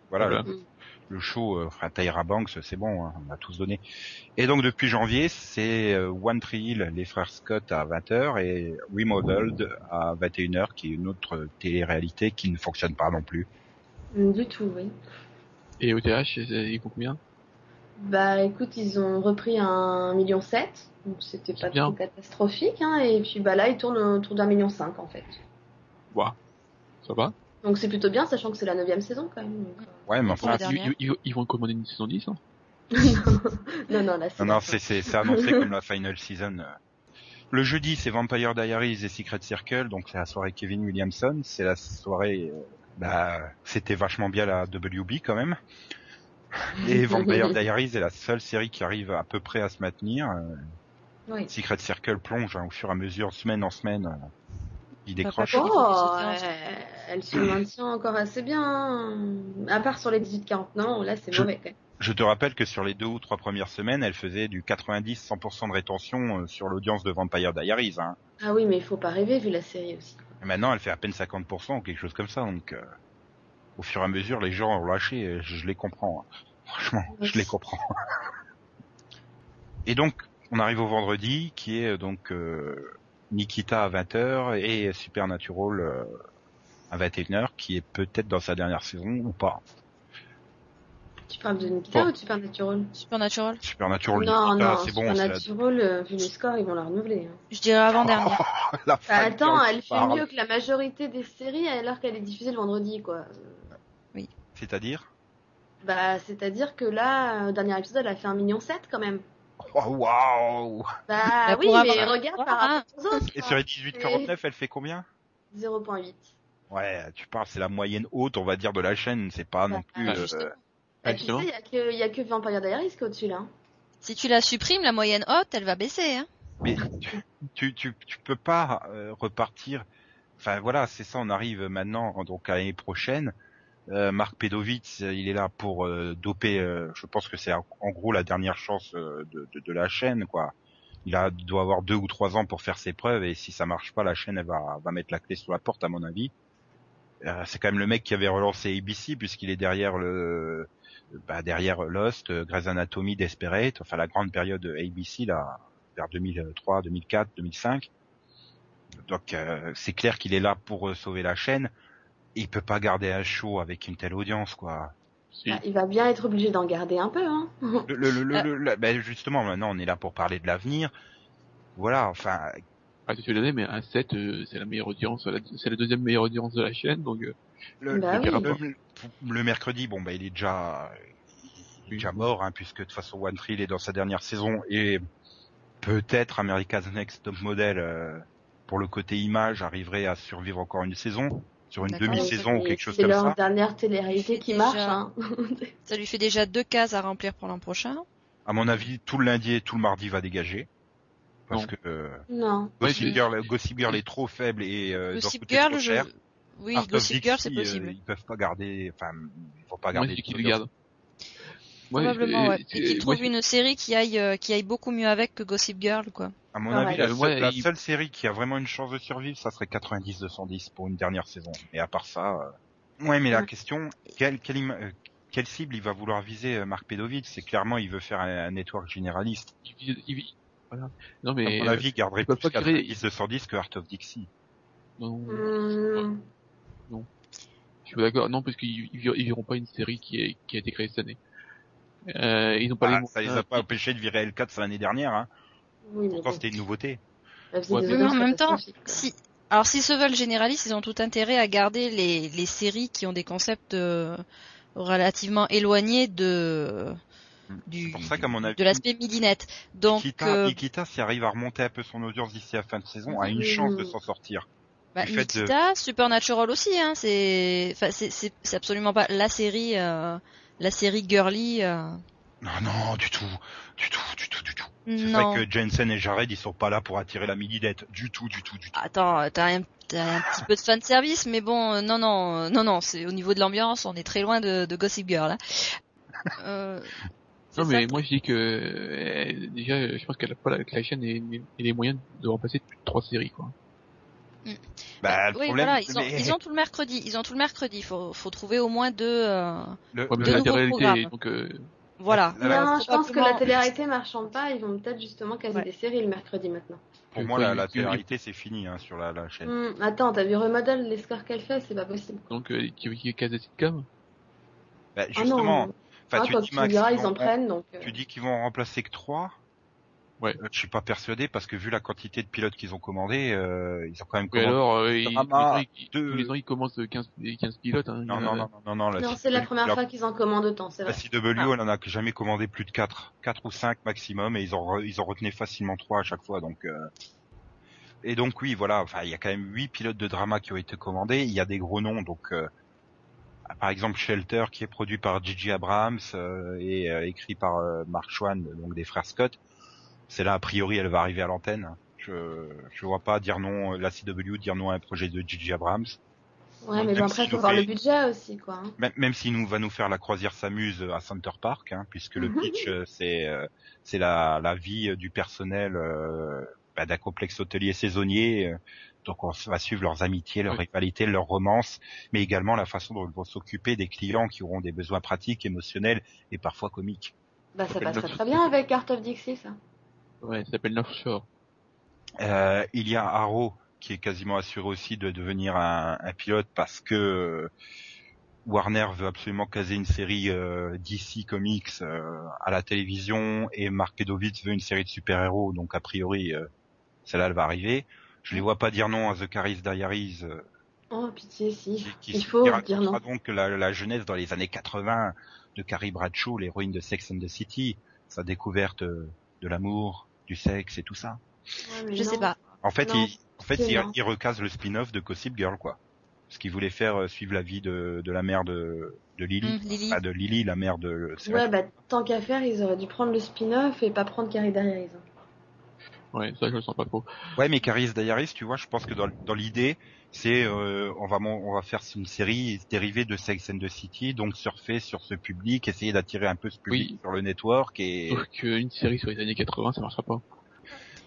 voilà, Voilà. Le, le show, euh, enfin Tyra Banks, c'est bon, hein, on a tous donné. Et donc depuis janvier, c'est euh, One Tree Hill, les frères Scott à 20h et Remodeled à 21h, qui est une autre télé-réalité qui ne fonctionne pas non plus. Mm, Du tout, oui. Et OTH, ils font combien? Bah écoute, ils ont repris un million sept, donc c'était pas bien. trop catastrophique, hein, et puis bah là ils tournent autour d'un million cinq en fait. Bah, ça va? Donc c'est plutôt bien, sachant que c'est la neuvième saison quand même. donc, Ouais, mais enfin, ils, vont commander une saison 10, hein? Euh, non, non, là c'est. non, non, c'est annoncé comme la final season. euh. Le jeudi, c'est Vampire Diaries et Secret Circle, donc c'est la soirée Kevin Williamson. C'est la soirée, euh, bah, c'était vachement bien la WB quand même. Et Vampire Diaries est la seule série qui arrive à peu près à se maintenir. Euh, Oui. Secret Circle plonge hein, au fur et à mesure, semaine en semaine. Euh, il Bah, décroche. Oh, elle, elle se maintient encore assez bien. hein. À part sur les 18-49, là c'est mauvais quand même. Je te rappelle que sur les deux ou trois premières semaines, elle faisait du 90-100% de rétention euh, sur l'audience de Vampire Diaries. Hein. Ah oui, mais il faut pas rêver vu la série aussi. Et maintenant, elle fait à peine 50% ou quelque chose comme ça. Donc, euh, au fur et à mesure, les gens ont lâché. Je, je les comprends. hein. Franchement, je les comprends. Et donc, on arrive au vendredi, qui est euh, donc euh, Nikita à 20h et Supernatural euh, à 21h, qui est peut-être dans sa dernière saison ou pas. Tu parles de Nikita Bon. ou de Supernatural? Supernatural Supernatural, Non, Nikita, non, c'est bon. la- Supernatural, euh, vu les scores, ils vont la renouveler. hein. Je dirais avant-dernière. la Bah, attends, elle fait parle. mieux que la majorité des séries alors qu'elle est diffusée le vendredi, quoi. C'est-à-dire? Bah, c'est-à-dire que là, euh, dernier épisode, elle a fait un million sept quand même. Oh, waouh Bah Bah, oui, mais avoir- regarde par rapport aux autres. Et quoi. sur les 18-49, elle fait combien? 0.8. Ouais, tu parles, c'est la moyenne haute, on va dire, de la chaîne. C'est pas non plus. Bah, euh. Ah, tu sais, justement. il y a que, il y a que Vampire Diaries qui est au-dessus là. hein. Si tu la supprimes, la moyenne haute, elle va baisser. Hein. Mais tu, tu, tu, tu peux pas euh, repartir. Enfin voilà, c'est ça. On arrive maintenant donc à l'année prochaine. Euh, Marc Pedovitz, euh, il est là pour euh, doper. euh, je pense que c'est en gros la dernière chance euh, de, de, de la chaîne, quoi. Il a doit avoir deux ou trois ans pour faire ses preuves et si ça marche pas, la chaîne elle va va mettre la clé sur la porte à mon avis. Euh, c'est quand même le mec qui avait relancé ABC puisqu'il est derrière le bah, derrière Lost, Grey's Anatomy, Desperate, enfin la grande période ABC là vers 2003, 2004, 2005. Donc c'est clair qu'il est là pour sauver la chaîne. Il peut pas garder un show avec une telle audience quoi. Si. Bah, il va bien être obligé d'en garder un peu. Hein. Le, le, le, Euh. le- le- ben, justement maintenant on est là pour parler de l'avenir. Voilà, enfin Ah, c'est l'année, mais un 7, euh, c'est la meilleure audience, c'est la deuxième meilleure audience de la chaîne, donc euh, le, Bah le- oui. le- le mercredi bon bah il est déjà il est déjà mort hein, puisque de toute façon One Tree il est dans sa dernière saison et peut-être America's Next Top Model euh, pour le côté image arriverait à survivre encore une saison sur une demi-saison ou quelque chose C'est comme leur ça. dernière télé-réalité qui Déjà. marche. Hein. Ça lui fait déjà deux cases à remplir pour l'an prochain. À mon avis, tout le lundi et tout le mardi va dégager. Parce Non. que euh, non. Gossip, c'est- Girl, Gossip Girl est trop faible et euh, doit Gossip coûter Girl, trop je... cher. oui, Art Gossip Girl, c'est possible. euh, ils peuvent pas garder, enfin, ils vont pas garder. c'est qui toute le garde. Probablement, ouais. Et qu'il moi, trouve une série qui aille, euh, qui aille beaucoup mieux avec que Gossip Girl, quoi. À mon Ah avis, ouais. la, Euh, seule, ouais, la il- seule série qui a vraiment une chance de survivre, ça serait 90-210 pour une dernière saison. Et à part ça, euh... ouais, mais la Ouais. question, quelle, quelle, euh, quelle cible il va vouloir viser euh, Marc Pedovitch C'est clairement, il veut faire un, un network généraliste. il il voilà. Non, À mais, mon euh, avis, il garderait plus pas créer- 90-210 que Art of Dixie. non, Hum, je suis d'accord, non, parce qu'ils ils verront pas une série qui, est, qui a été créée cette année. Euh, ils ont pas Bah, les ça les a pas empêchés de virer L4 l'année dernière. Hein. oui, Pourtant, bon. c'était une nouveauté. Ouais, mais mais en même temps, si, alors s'ils se veulent généralistes, ils ont tout intérêt à garder les, les séries qui ont des concepts euh, relativement éloignés de du C'est pour ça qu'à mon avis, de l'aspect midinette. Donc Ikita, euh, Ikita, s'il arrive à remonter un peu son audience d'ici la fin de saison, a une Oui. chance de s'en sortir. Bah, du fait de- Nikita, Supernatural aussi, hein, c'est, enfin, c'est, c'est, c'est absolument pas la série, euh, la série girly. euh, Non, non, du tout, du tout, du tout, du tout. C'est non. vrai que Jensen et Jared, ils sont pas là pour attirer la midinette. Du tout, du tout, du tout. Attends, t'as un, t'as un petit peu de fan service, mais bon, euh, non, non, euh, non, non, c'est au niveau de l'ambiance, on est très loin de, de Gossip Girl. Hein. Euh, c'est Non, mais ça. moi, je dis que, euh, déjà, je pense qu'elle a pas la, que la chaîne ait, ait les moyens de remplacer plus de trois séries, quoi. Bah, le oui, problème, voilà, ils ont, mais- ils ont tout le mercredi, ils ont tout le mercredi. Faut, faut trouver au moins deux. euh, le- Ouais, mais De la nouveaux réalité, programmes. donc, euh, voilà. La- la- Non, je pense que la télé-réalité marchant pas, ils vont peut-être justement caser Ouais. des séries le mercredi maintenant. pour moi, quoi, la, il- la il- télé-réalité, c'est fini hein, sur la, la chaîne. Hum, attends, t'as vu Remodel, les scores qu'elle fait, c'est pas possible. donc, euh, qui, qui est casé sitcom. Bah, Ah justement, non, enfin, ah, tu quand dis tu Max, diras, ils en prennent, donc... euh, tu dis qu'ils vont en remplacer que trois. Ouais. Euh, je suis pas persuadé parce que vu la quantité de pilotes qu'ils ont commandés, euh, ils ont quand même Et commandé. alors, euh, ils- ils- deux- ils commencent 15, 15 pilotes, hein. Non, non, en non, non, non, non, la c'est la première la- fois qu'ils en commandent autant, c'est La vrai. CW, elle en a jamais commandé plus de 4, 4 ou 5 maximum, et ils ont, re- ils ont retenu facilement 3 à chaque fois, donc, euh... Et donc oui, voilà, enfin, il y a quand même 8 pilotes de drama qui ont été commandés, il y a des gros noms, donc, euh, par exemple, Shelter, qui est produit par Gigi Abrams, euh, et euh, écrit par euh, Mark Schwann, donc des frères Scott. C'est là, a priori, elle va arriver à l'antenne. Je, je vois pas dire non, la CW dire non à un projet de Gigi Abrams. Ouais, mais bon, après, s'il faut nous voir le budget aussi, quoi. hein. Même, même s'il nous va nous faire la croisière s'amuse à Center Park, hein, puisque le pitch euh, c'est euh, c'est la, la vie euh, du personnel euh, bah, d'un complexe hôtelier saisonnier. donc on va suivre leurs amitiés, leurs Oui. rivalités, leurs romances, mais également la façon dont ils vont s'occuper des clients qui auront des besoins pratiques, émotionnels et parfois comiques. Bah, ça passerait très bien avec Art of Dixie, ça. Ouais, ça s'appelle North Shore. Euh, il y a Arrow qui est quasiment assuré aussi de devenir un, un pilote parce que Warner veut absolument caser une série euh, DC Comics euh, à la télévision et Mark Pedovitz veut une série de super-héros donc a priori euh, celle-là elle va arriver. Je les vois pas dire non à The Caris Diaries euh, Oh, pitié, si. qui, qui Il faut dire non. donc la, la jeunesse dans les années 80 de Carrie Bradshaw, l'héroïne de Sex and the City, sa découverte de l'amour, du sexe et tout ça. Ouais, Je sais pas. En fait, Non, il, en fait, il, recase le spin-off de Gossip Girl, quoi. Parce qu'il voulait faire euh, suivre la vie de, de la mère de, de Lily, Lily. ah, de Lily, la mère de. Ouais, vrai. bah tant qu'à faire, ils auraient dû prendre le spin-off et pas prendre Carrie Darius. Ouais, ça je le sens pas trop. Ouais, mais Caris Diaries, tu vois, je pense que dans, dans l'idée, c'est euh, on va mon- on va faire une série dérivée de Sex and the City, donc surfer sur ce public, essayer d'attirer un peu ce public Oui. sur le network et Sauf qu'une série sur les années 80, ça marchera pas.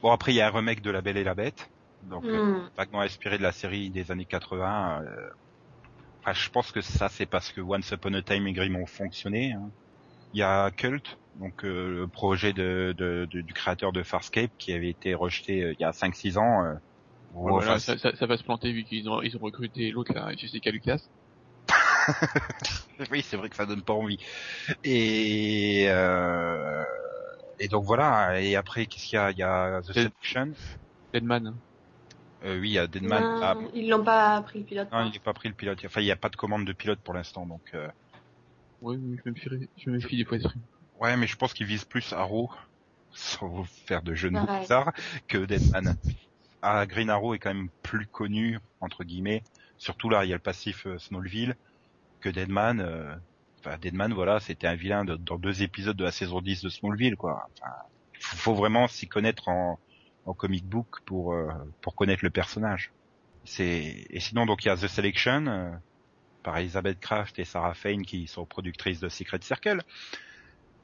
bon après il y a un remake de La Belle et la Bête, donc euh, Hmm. vaguement inspiré de la série des années 80. euh, enfin, je pense que ça c'est parce que Once Upon a Time et Grimm ont fonctionné. hein. Il y a Cult, donc euh, le projet de, de- de- du créateur de Farscape qui avait été rejeté euh, il y a 5-6 ans. Enfin, voilà, ça, ça, ça va se planter vu qu'ils ont, ils ont recruté l'autre là, Jessica Lucas. Oui, c'est vrai que ça donne pas envie. Et euh, et donc voilà. Et après, qu'est-ce qu'il y a? Il y a The C'est- Seduction. Deadman. Euh, oui, il y a Deadman. Non, Ah, Ils l'ont pas pris le pilote. non, il n'est pas pris le pilote. Enfin, il n'y a pas de commande de pilote pour l'instant, donc. euh, Ouais, mais je me méfie, je me méfie des ce Ouais, mais je pense qu'il vise plus Arrow, sans vous faire de jeux de mots Pareil. bizarres, que Deadman. Ah, Green Arrow est quand même plus connu entre guillemets. Surtout là, il y a le passif euh, Smallville que Deadman. euh, Enfin, Deadman, voilà, c'était un vilain de- dans deux épisodes de la saison 10 de Smallville, quoi. Enfin, faut vraiment s'y connaître en, en comic book pour euh, pour connaître le personnage. C'est et sinon donc il y a The Selection euh, par Elizabeth Kraft et Sarah Fane qui sont productrices de Secret Circle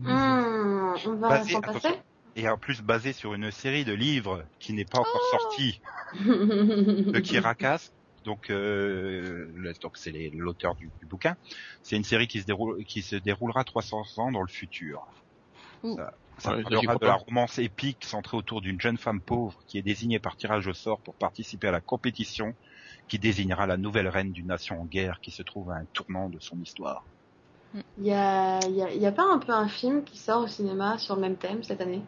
Hmm, on va s'en passer? Et en plus basé sur une série de livres qui n'est pas encore sortie de Kirakas. Donc, euh, le- donc c'est l'auteur du, du bouquin. C'est une série qui se déroule, qui se déroulera 300 ans dans le futur. Ouh. Ça, ça Ouais, parlera de la romance épique centrée autour d'une jeune femme pauvre qui est désignée par tirage au sort pour participer à la compétition qui désignera la nouvelle reine d'une nation en guerre qui se trouve à un tournant de son histoire. Il y a, y, a, il y a pas un peu un film qui sort au cinéma sur le même thème cette année?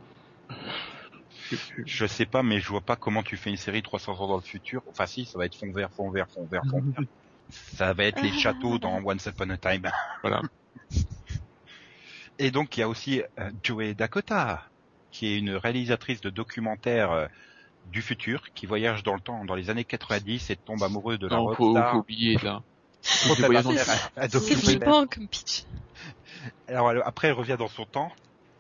Je sais pas, mais je vois pas comment tu fais une série 300 ans dans le futur. Enfin si, ça va être fond vert, fond vert, fond vert, fond vert. Ça va être les châteaux dans Once Upon a Time. Voilà. Et donc il y a aussi euh, Joey Dakota, qui est une réalisatrice de documentaires euh, du futur, qui voyage dans le temps, dans les années 90 et tombe amoureux de la Non, faut, rockstar. faut oublier un C'est flippant comme pitch. Alors après elle revient dans son temps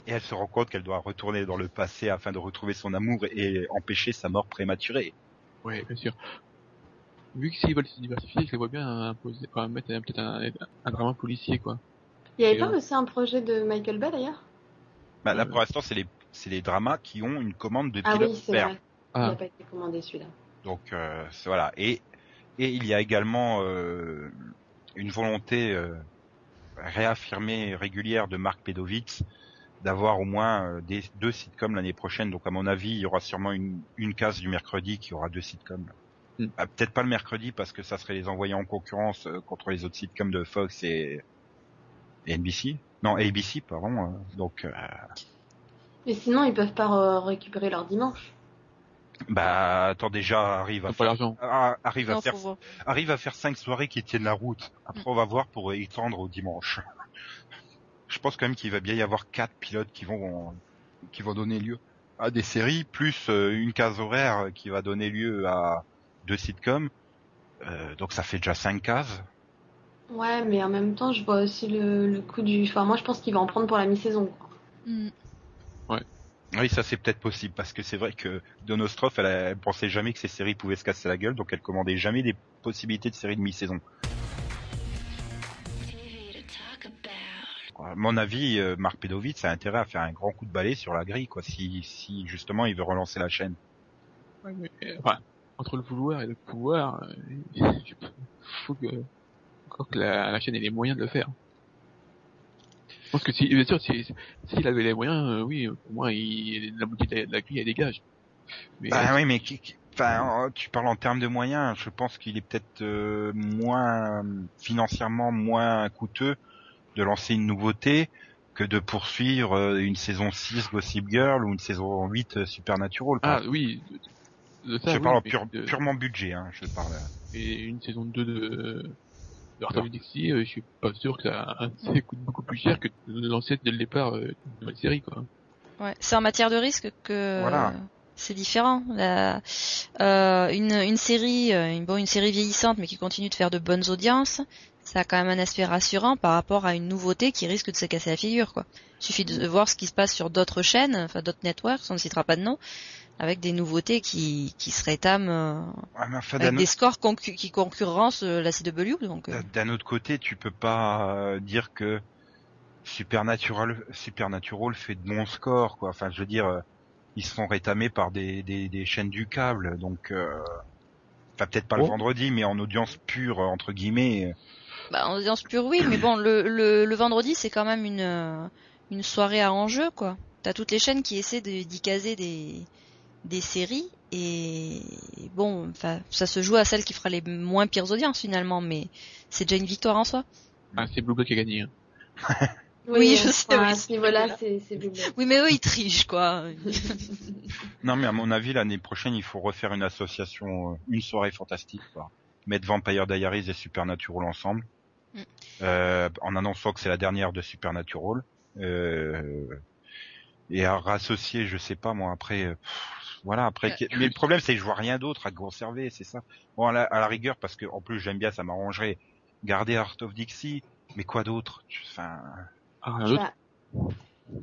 et elle se rend compte qu'elle doit retourner dans le passé afin de retrouver son amour et empêcher sa mort prématurée. Ouais, bien sûr. Vu que s'ils veulent se diversifier, je les vois bien imposer, enfin, mettre un- peut-être un, un drama policier, quoi. Il y avait Et, pas euh, aussi un projet de Michael Bay d'ailleurs? Bah, là Ouais. pour l'instant c'est les c'est les dramas qui ont une commande de Ah pilote oui, c'est vrai. Il n'a Ah, pas été commandé celui-là. Donc euh, voilà. Et et il y a également euh, une volonté euh, réaffirmée régulière de Marc Pedovitz d'avoir au moins euh, des, deux sitcoms l'année prochaine. Donc à mon avis, il y aura sûrement une, une case du mercredi qui aura deux sitcoms. Hmm. Ah, Peut-être pas le mercredi parce que ça serait les envoyer en concurrence euh, contre les autres sitcoms de Fox et, et NBC. Non, ABC, pardon. euh, donc, euh, Mais sinon, ils peuvent pas re- récupérer leur dimanche. bah, attends, déjà, arrive à faire, ah, arrive à faire arrive à faire cinq soirées qui tiennent la route. Après, on va voir pour étendre au dimanche. Je pense quand même qu'il va bien y avoir quatre pilotes qui vont qui vont donner lieu à des séries, plus euh, une case horaire qui va donner lieu à deux sitcoms. Euh, donc ça fait déjà cinq cases. Ouais, mais en même temps, je vois aussi le, le coup du. Enfin, moi, je pense qu'il va en prendre pour la mi-saison. quoi. Hmm. Oui, ça c'est peut-être possible parce que c'est vrai que Donostroff, elle, elle pensait jamais que ces séries pouvaient se casser la gueule, donc elle commandait jamais des possibilités de séries de mi-saison. À mon avis, euh, Marc Pedovitz a intérêt à faire un grand coup de balai sur la grille, quoi, si, si justement il veut relancer la chaîne. Ouais, mais, euh, enfin, entre le vouloir et le pouvoir, euh, je- faut que, encore que la, la chaîne ait les moyens de le faire. Je pense que si, bien sûr, si, s'il avait les moyens, euh, oui, pour moi, il, la moitié de la, grille, elle dégage. Mais, Bah oui, mais qui- qui- enfin, euh, tu parles en termes de moyens. Je pense qu'il est peut-être euh, moins financièrement moins coûteux de lancer une nouveauté que de poursuivre euh, une saison 6 Gossip Girl ou une saison 8 euh, Supernatural. ah exemple. oui, de, de ça, je oui, parle de- purement budget, hein, je parle. et une saison 2 de, de Arthur Dixie, euh, je suis pas sûr que ça, ça coûte beaucoup plus cher que de lancer dès le départ euh, une nouvelle série, quoi. Ouais, c'est en matière de risque que Voilà. c'est différent. La- euh, une, une série, euh, une, bon, une série vieillissante mais qui continue de faire de bonnes audiences, ça a quand même un aspect rassurant par rapport à une nouveauté qui risque de se casser la figure. Quoi. Il suffit de voir ce qui se passe sur d'autres chaînes, enfin d'autres networks, on ne citera pas de nom, avec des nouveautés qui, qui se rétament euh, Ouais, enfin, avec d'un des scores concu- qui concurrencent euh, la CW. Donc, euh, D'un autre côté, tu peux pas dire que Supernatural, Supernatural fait de bons scores, quoi. Enfin, je veux dire, ils se font rétamer par des, des, des chaînes du câble, donc, euh, enfin peut-être pas le Oh. vendredi, mais en audience pure entre guillemets. Bah, en audience pure, oui, mais bon, le, le, le vendredi, c'est quand même une, euh, une soirée à enjeu, quoi. T'as toutes les chaînes qui essaient de- d'y caser des, des séries, et bon, enfin, ça se joue à celle qui fera les moins pires audiences, finalement, mais c'est déjà une victoire en soi. Ah, c'est Blue Block qui a gagné. hein. Oui, je enfin, sais, oui, À ce niveau-là, c'est c'est Blue Blood. Oui, mais eux, ils trichent, quoi. Non, mais à mon avis, l'année prochaine, il faut refaire une association, euh, une soirée fantastique, quoi. Mettre Vampire Diaries et Supernatural ensemble, Mm. euh, en annonçant que c'est la dernière de Supernatural, euh, et à rassocier, je sais pas moi, après, euh, pff, voilà, après. Euh, Mais le problème, c'est que je vois rien d'autre à conserver, c'est ça. Bon, à la, à la rigueur, parce que en plus j'aime bien, ça m'arrangerait garder Art of Dixie, mais quoi d'autre? Enfin, Ah, rien d'autre. Bah,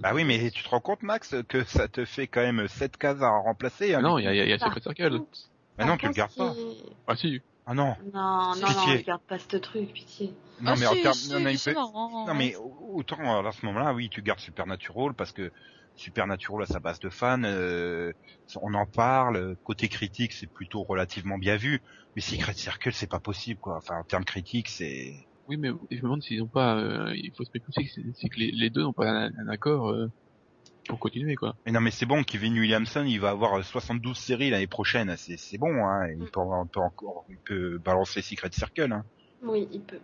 bah oui, mais tu te rends compte, Max, que ça te fait quand même sept cases à remplacer. hein, non, il y a, il y a, il y a Circle. Bah non, tu le gardes pas. Ah si. Ah non. Non, non, Pitié. non, regarde pas ce truc, pitié. Non, Ah, mais si, non, mais non, mais autant alors, à ce moment-là, oui, tu gardes Supernatural parce que Supernatural à sa base de fans, euh, on en parle. Côté critique, c'est plutôt relativement bien vu. Mais Secret Circle, c'est pas possible, quoi. Enfin, en termes critiques, c'est. Oui, mais je me demande s'ils ont pas. euh, il faut se que c'est c'est que les, les deux n'ont pas un, un accord euh, pour continuer, quoi. Mais non, mais c'est bon. Kevin Williamson, il va avoir 72 séries l'année prochaine. C'est, c'est bon, hein. Il peut, on peut encore, il peut balancer Secret Circle, hein. Oui, il peut.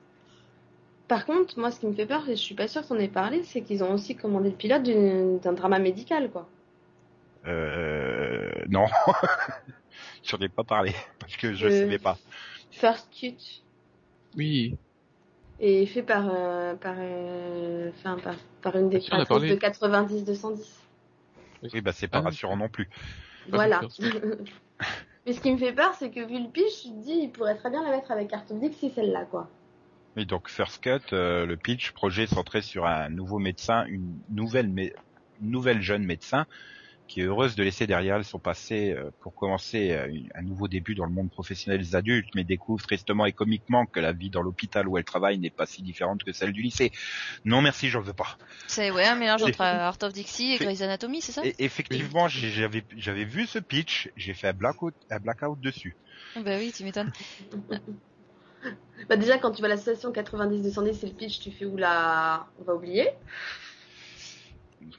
Par contre, moi, ce qui me fait peur, et je suis pas sûre que t'en aies parlé, c'est qu'ils ont aussi commandé le pilote d'une- d'un drama médical, quoi. Euh, non. J'en ai pas parlé parce que je Euh. savais pas. First Cut. Oui. Et fait par, euh, par, euh, enfin, par, par une des Si, on a créatrices parlé. de 90-210. Oui, bah c'est pas Ah rassurant non plus. Voilà. Mais ce qui me fait peur, c'est que vu le pitch, je te dis, il pourrait très bien la mettre avec Art of Dixie, celle-là, quoi. Oui, donc First Cut, euh, le pitch, projet centré sur un nouveau médecin, une nouvelle, mé- une nouvelle jeune médecin qui est heureuse de laisser derrière elle son passé euh, pour commencer euh, un nouveau début dans le monde professionnel des adultes, mais découvre tristement et comiquement que la vie dans l'hôpital où elle travaille n'est pas si différente que celle du lycée. Non merci, j'en veux pas. C'est ouais, un mélange entre Art of Dixie et Grey's Anatomy, c'est ça? Et effectivement, j'avais j'avais vu ce pitch, j'ai fait un blackout, un blackout dessus. Bah oui, tu m'étonnes. Bah déjà, quand tu vas à l'association 90-210, c'est le pitch, tu fais oula, on va oublier.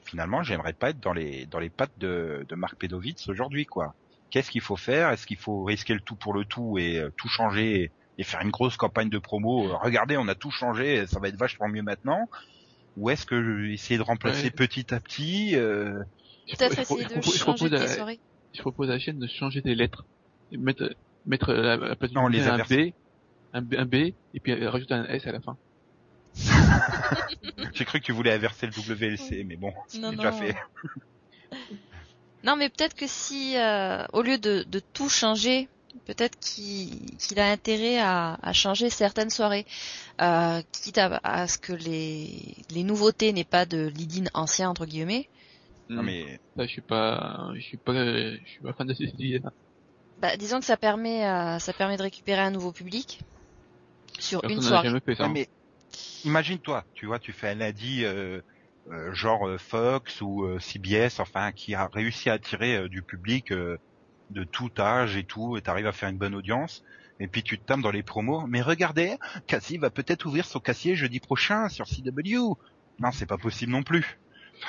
Finalement, j'aimerais pas être dans les dans les pattes de, de Marc Pedovitz aujourd'hui, quoi. Qu'est-ce qu'il faut faire? Est-ce qu'il faut risquer le tout pour le tout et euh, tout changer et, et faire une grosse campagne de promo? Euh, Regardez, on a tout changé, ça va être vachement mieux maintenant. Ou est-ce que euh, essayer de remplacer Ouais. petit à petit euh, Je- Peut-être je- essayer je de propose- je changer à- soirées. Je propose à la chaîne de changer des lettres. Et mettre, mettre la, la place Non, les un inverser. B, un B, un B, et puis rajouter un S à la fin. J'ai cru que tu voulais inverser le WLC, mais bon, c'est déjà non. fait. Non, mais peut-être que si, euh, au lieu de, de tout changer, peut-être qu'il a intérêt à, à changer certaines soirées, euh, quitte à, à ce que les, les nouveautés n'aient pas de lead-in ancien entre guillemets. Non mais Là, je suis pas, je suis pas, je suis pas fan de ces idées-là. Bah, disons que ça permet, euh, ça permet de récupérer un nouveau public sur une Personne soirée. jamais fait ça. Non, mais imagine-toi, tu vois, tu fais un lundi euh, euh, genre euh, Fox ou euh, CBS, enfin, qui a réussi à attirer euh, du public euh, de tout âge et tout, et t'arrives à faire une bonne audience. Et puis tu te tapes dans les promos. Mais regardez, Cassie va peut-être ouvrir son casier jeudi prochain sur CW. Non, c'est pas possible non plus.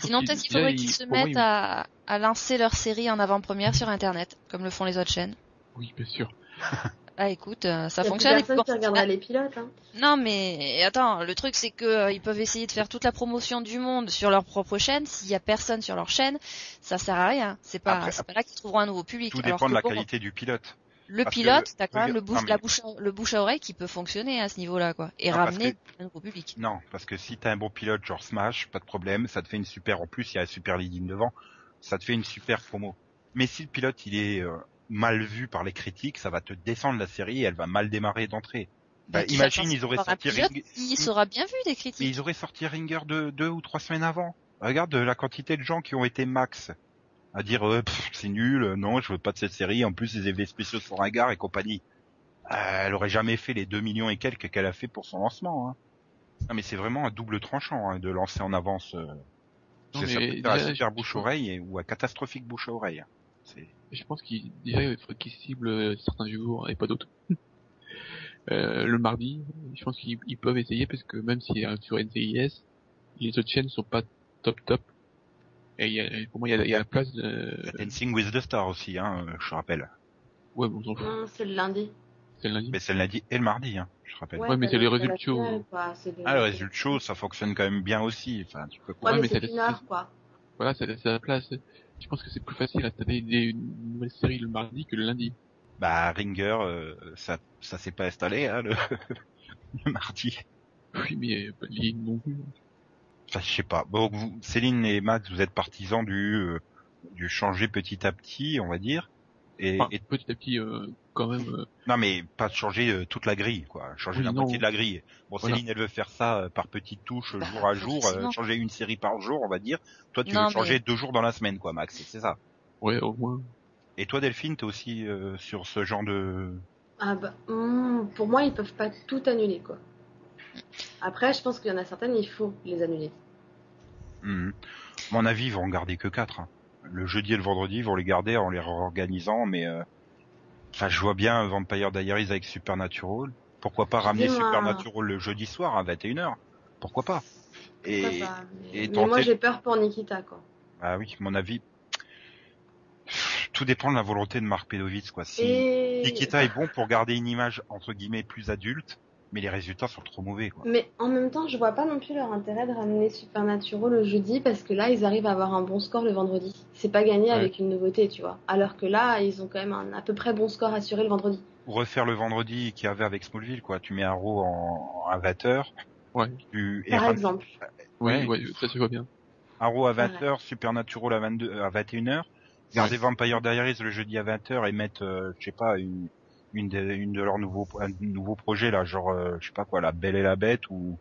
Sinon, qu'il- peut-être qu'il faudrait il- qu'ils se mettent à, à lancer leur série en avant-première sur Internet, comme le font les autres chaînes. Oui, bien sûr. Ah, écoute, euh, ça Il y a plus fonctionne. et puis personne bon, qui regarderait les pilotes, hein. Non, mais attends, le truc c'est que euh, ils peuvent essayer de faire toute la promotion du monde sur leur propre chaîne. S'il y a personne sur leur chaîne, ça sert à rien. C'est pas, Après- c'est pas là qu'ils trouveront un nouveau public. Tout Alors dépend de que la bon, qualité du pilote. le Parce pilote, que- t'as quand même le bouche, non, mais- la bouche, à- le bouche à oreille qui peut fonctionner à ce niveau-là, quoi, et Non, ramener que- un gros public. Non, parce que si t'as un bon pilote genre Smash, pas de problème, ça te fait une super. En plus, il y a un super leading devant, ça te fait une super promo. Mais si le pilote il est euh, mal vu par les critiques, ça va te descendre la série et elle va mal démarrer d'entrée. Bah, tu imagine, ils auraient sorti à un pilote Ring- qui sera bien vu des Mais critiques. ils auraient sorti Ringer deux, deux ou trois semaines avant. Regarde la quantité de gens qui ont été max à dire euh, c'est nul, euh, non, je veux pas de cette série. En plus, les effets spéciaux sont ringards et compagnie. Euh, elle aurait jamais fait les 2 millions et quelques qu'elle a fait pour son lancement. Hein. Non, mais c'est vraiment un double tranchant hein, de lancer en avance. Euh, Non, ça mais peut faire un déjà, super bouche-oreille et- ou un catastrophique bouche-oreille. C'est Je pense qu'il déjà il faut qu'ils ciblent euh, certains jours et pas d'autres. Euh, le mardi, je pense qu'ils ils peuvent essayer parce que même si sur NCIS, les autres chaînes sont pas top top. Et il y a, pour moi, il y a, il y a la place de... Dancing with the Star aussi, hein, euh, je rappelle. Ouais, bon, on s'en fout. Non, c'est le lundi. C'est le lundi. Mais c'est le lundi et le mardi, hein, je rappelle. Ouais, mais t'as c'est le- les résultats le- Ah, le résultat chaud, ça fonctionne quand même bien aussi. Enfin, tu peux Ouais, Ouais, mais, mais c'est t'as- une heure, quoi. Voilà, c'est c'est la place. Je pense que c'est plus facile à taper des, une nouvelle série le mardi que le lundi. Bah Ringer, euh, ça, ça s'est pas installé hein, le, le mardi. Oui, mais pas de ligne non plus. Enfin, je sais pas. Bon, vous, Céline et Max, vous êtes partisans du euh, du changer petit à petit, on va dire. Et, Enfin, et- petit à petit, euh, quand même. euh, non, mais pas changer euh, toute la grille, quoi. Changer Oui, la non. moitié de la grille. Bon, Voilà. Céline, elle veut faire ça euh, par petites touches, Bah, jour à jour, euh, changer une série par jour, on va dire. Toi, tu Non, veux changer mais- deux jours dans la semaine, quoi, Max. C'est ça? ouais, au moins. Et toi, Delphine, t'es aussi euh, sur ce genre de Ah bah, hmm, pour moi, ils peuvent pas tout annuler, quoi. Après, je pense qu'il y en a certaines, il faut les annuler. À mon avis, ils vont en garder que quatre. hein. Le jeudi et le vendredi, ils vont les garder en les réorganisant, mais euh... enfin, je vois bien Vampire Diaries avec Supernatural. Pourquoi pas ramener. Supernatural le jeudi soir à 21h Pourquoi pas? Et Pourquoi pas, mais, et mais moi, j'ai peur pour Nikita, quoi. ah oui, mon avis, tout dépend de la volonté de Marc Pedovitz, quoi. Si Et... Nikita est bon pour garder une image entre guillemets plus adulte, mais les résultats sont trop mauvais, quoi. Mais en même temps, je vois pas non plus leur intérêt de ramener Supernatural le jeudi parce que là, ils arrivent à avoir un bon score le vendredi. C'est pas gagné Ouais. avec une nouveauté, tu vois. Alors que là, ils ont quand même un à peu près bon score assuré le vendredi. Ou refaire le vendredi qu'il y avait avec Smallville, quoi. Tu mets un row en, à 20h, Ouais. tu Par exemple. Ouais, Oui. ouais, ça se voit bien. Arrow à 20h, Supernatural à 22 à 21h. Garder Vampire Diaries le jeudi à 20h et mettre euh, je sais pas une une de, une de leurs nouveaux un nouveau projet là, genre euh, je sais pas quoi, la Belle et la Bête ou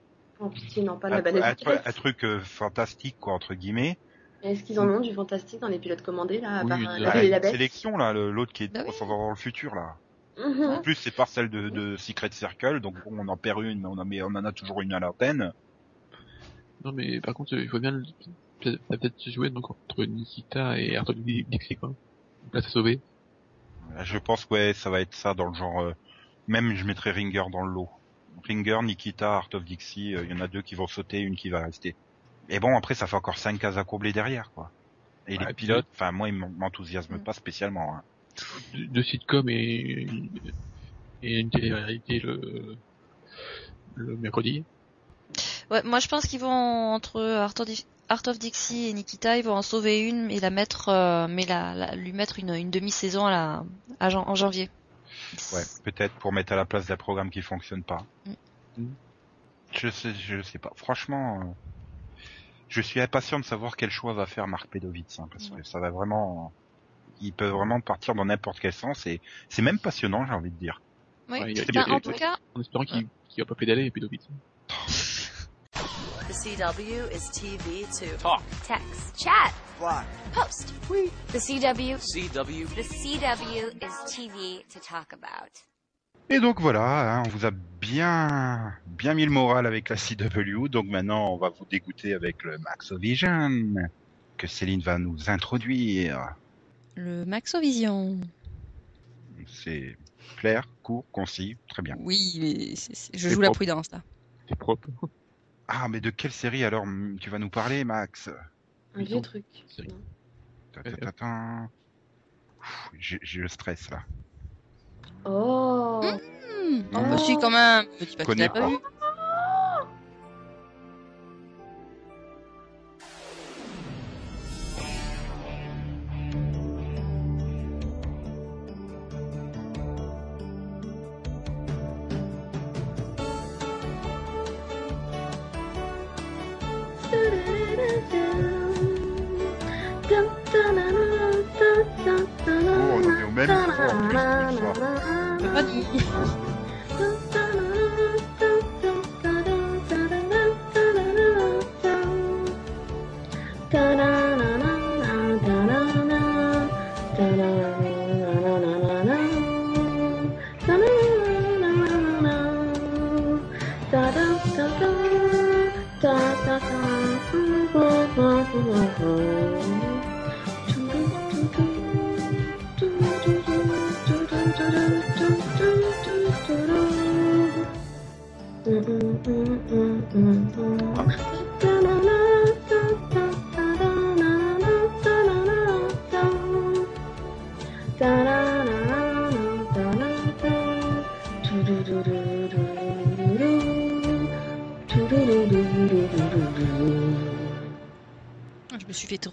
pitié, non, pas un, la balle un truc- un truc euh, fantastique quoi entre guillemets. Est-ce qu'ils en ont du fantastique dans les pilotes commandés, là, à Oui, part euh, la- la Belle et la Bête sélection là, le- l'autre qui est Bah oui. 300 ans dans le futur là. Mhm. En plus c'est par celle de, de Secret Circle, donc bon, on en perd une, mais on en met on en a toujours une à l'antenne. Non, mais par contre, il faut bien le- peut-être se jouer donc entre Nikita et Arthur Dixie, quoi. Place à sauver. Je pense que ouais, ça va être ça dans le genre. euh, même je mettrais Ringer dans le lot. Ringer, Nikita, Art of Dixie, euh, il y en a deux qui vont sauter, une qui va rester. Et bon, après, ça fait encore cinq cases à combler derrière, quoi. Et Ouais, les pilotes, enfin moi, ils m'en- m'enthousiasment Mm. pas spécialement. hein. Deux, deux sitcoms et une, et une télé-réalité le, le mercredi. Ouais, moi je pense qu'ils vont entre Art of, Di- Art of Dixie et Nikita, ils vont en sauver une et la mettre, euh, mais la, la- lui mettre une, une demi-saison à la, à jan- en janvier. Ouais, peut-être pour mettre à la place d'un programme qui fonctionne pas. Mm. Je sais, je sais pas. Franchement, euh, je suis impatient de savoir quel choix va faire Marc Pedovitz, hein, parce Ouais. que ça va vraiment, il peut vraiment partir dans n'importe quel sens et c'est même passionnant, j'ai envie de dire. Oui. Ouais, il y a- Enfin, il y a- en tout cas, En espérant qu'il qu'il va pas pédaler et puis Dovitz. The CW is TV too. Talk. Text. Chat. Fly. Post. The CW. CW. The CW is TV to talk about. Et donc voilà, hein, on vous a bien bien mis le moral avec la CW, donc maintenant on va vous dégoûter avec le Maxovision que Céline va nous introduire. le Maxovision. C'est clair, court, concis, très bien. Oui, mais c'est- c'est- je C'est joue la propre. prudence là. C'est propre. Ah, mais de quelle série alors tu vas nous parler, Max? Un vieux truc. Pff, J'ai le stress là. Oh Hmm, Oh. bah si quand même. Me dis pas pas pas. vu.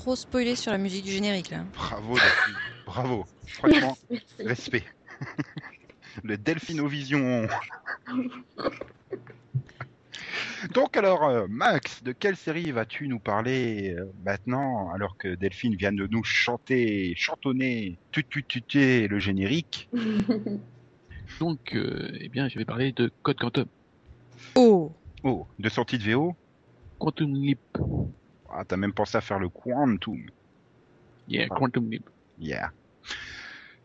Trop spoiler sur la musique du générique là. Bravo, Delphine. Bravo. Franchement, respect. Le Delphinovision. Donc alors, euh, Max, de quelle série vas-tu nous parler euh, maintenant, alors que Delphine vient de nous chanter, chantonner, tutututer le générique Donc, euh, eh bien, je vais parler de Code Quantum. Oh Oh, de sortie de VO Quantum Leap. Ah, t'as même pensé à faire le Quantum. Yeah, Ah. Quantum Leap. Yeah.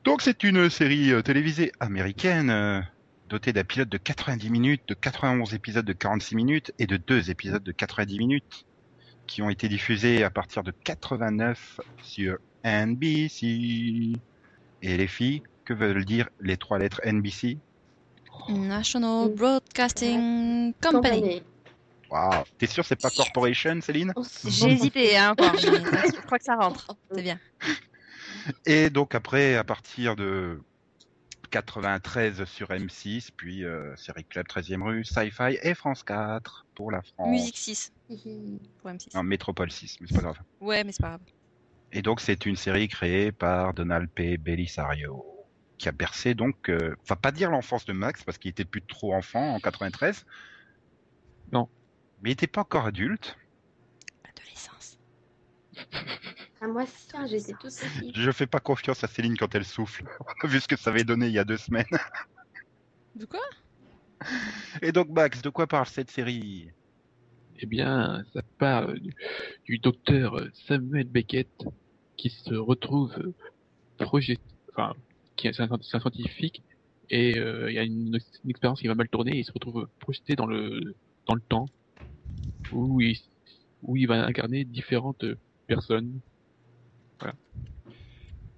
Donc c'est une série euh, télévisée américaine euh, dotée d'un pilote de 90 minutes, de 91 épisodes de 46 minutes et de deux épisodes de 90 minutes qui ont été diffusés à partir de 89 sur NBC. Et les filles, que veulent dire les trois lettres NBC National Mm. Broadcasting Company. Waouh, t'es sûr c'est pas Corporation, Céline? J'ai hésité hein, encore, mais je crois que ça rentre. C'est bien. Et donc après, à partir de 93 sur M6, puis euh, Série Club 13e rue, Sci-Fi et France 4 pour la France. Musique 6 pour M6. Non, Métropole 6, mais c'est pas grave. Ouais, mais c'est pas grave. Et donc c'est une série créée par Donald P. Belisario, qui a bercé donc, euh, enfin pas dire l'enfance de Max parce qu'il était plus trop enfant en 93. Non. Mais il était pas encore adulte. Adolescence. Ah, moi, si, hein, j'étais tout petit. Je fais pas confiance à Céline quand elle souffle, vu ce que ça avait donné il y a deux semaines. De quoi? Et donc Max, de quoi parle cette série? Eh bien, ça parle du, du docteur Samuel Beckett qui se retrouve euh, projet, enfin, qui est c'est un, c'est un scientifique et euh, il y a une, une expérience qui va mal tourner et il se retrouve projeté dans le dans le temps où il où il va incarner différentes personnes.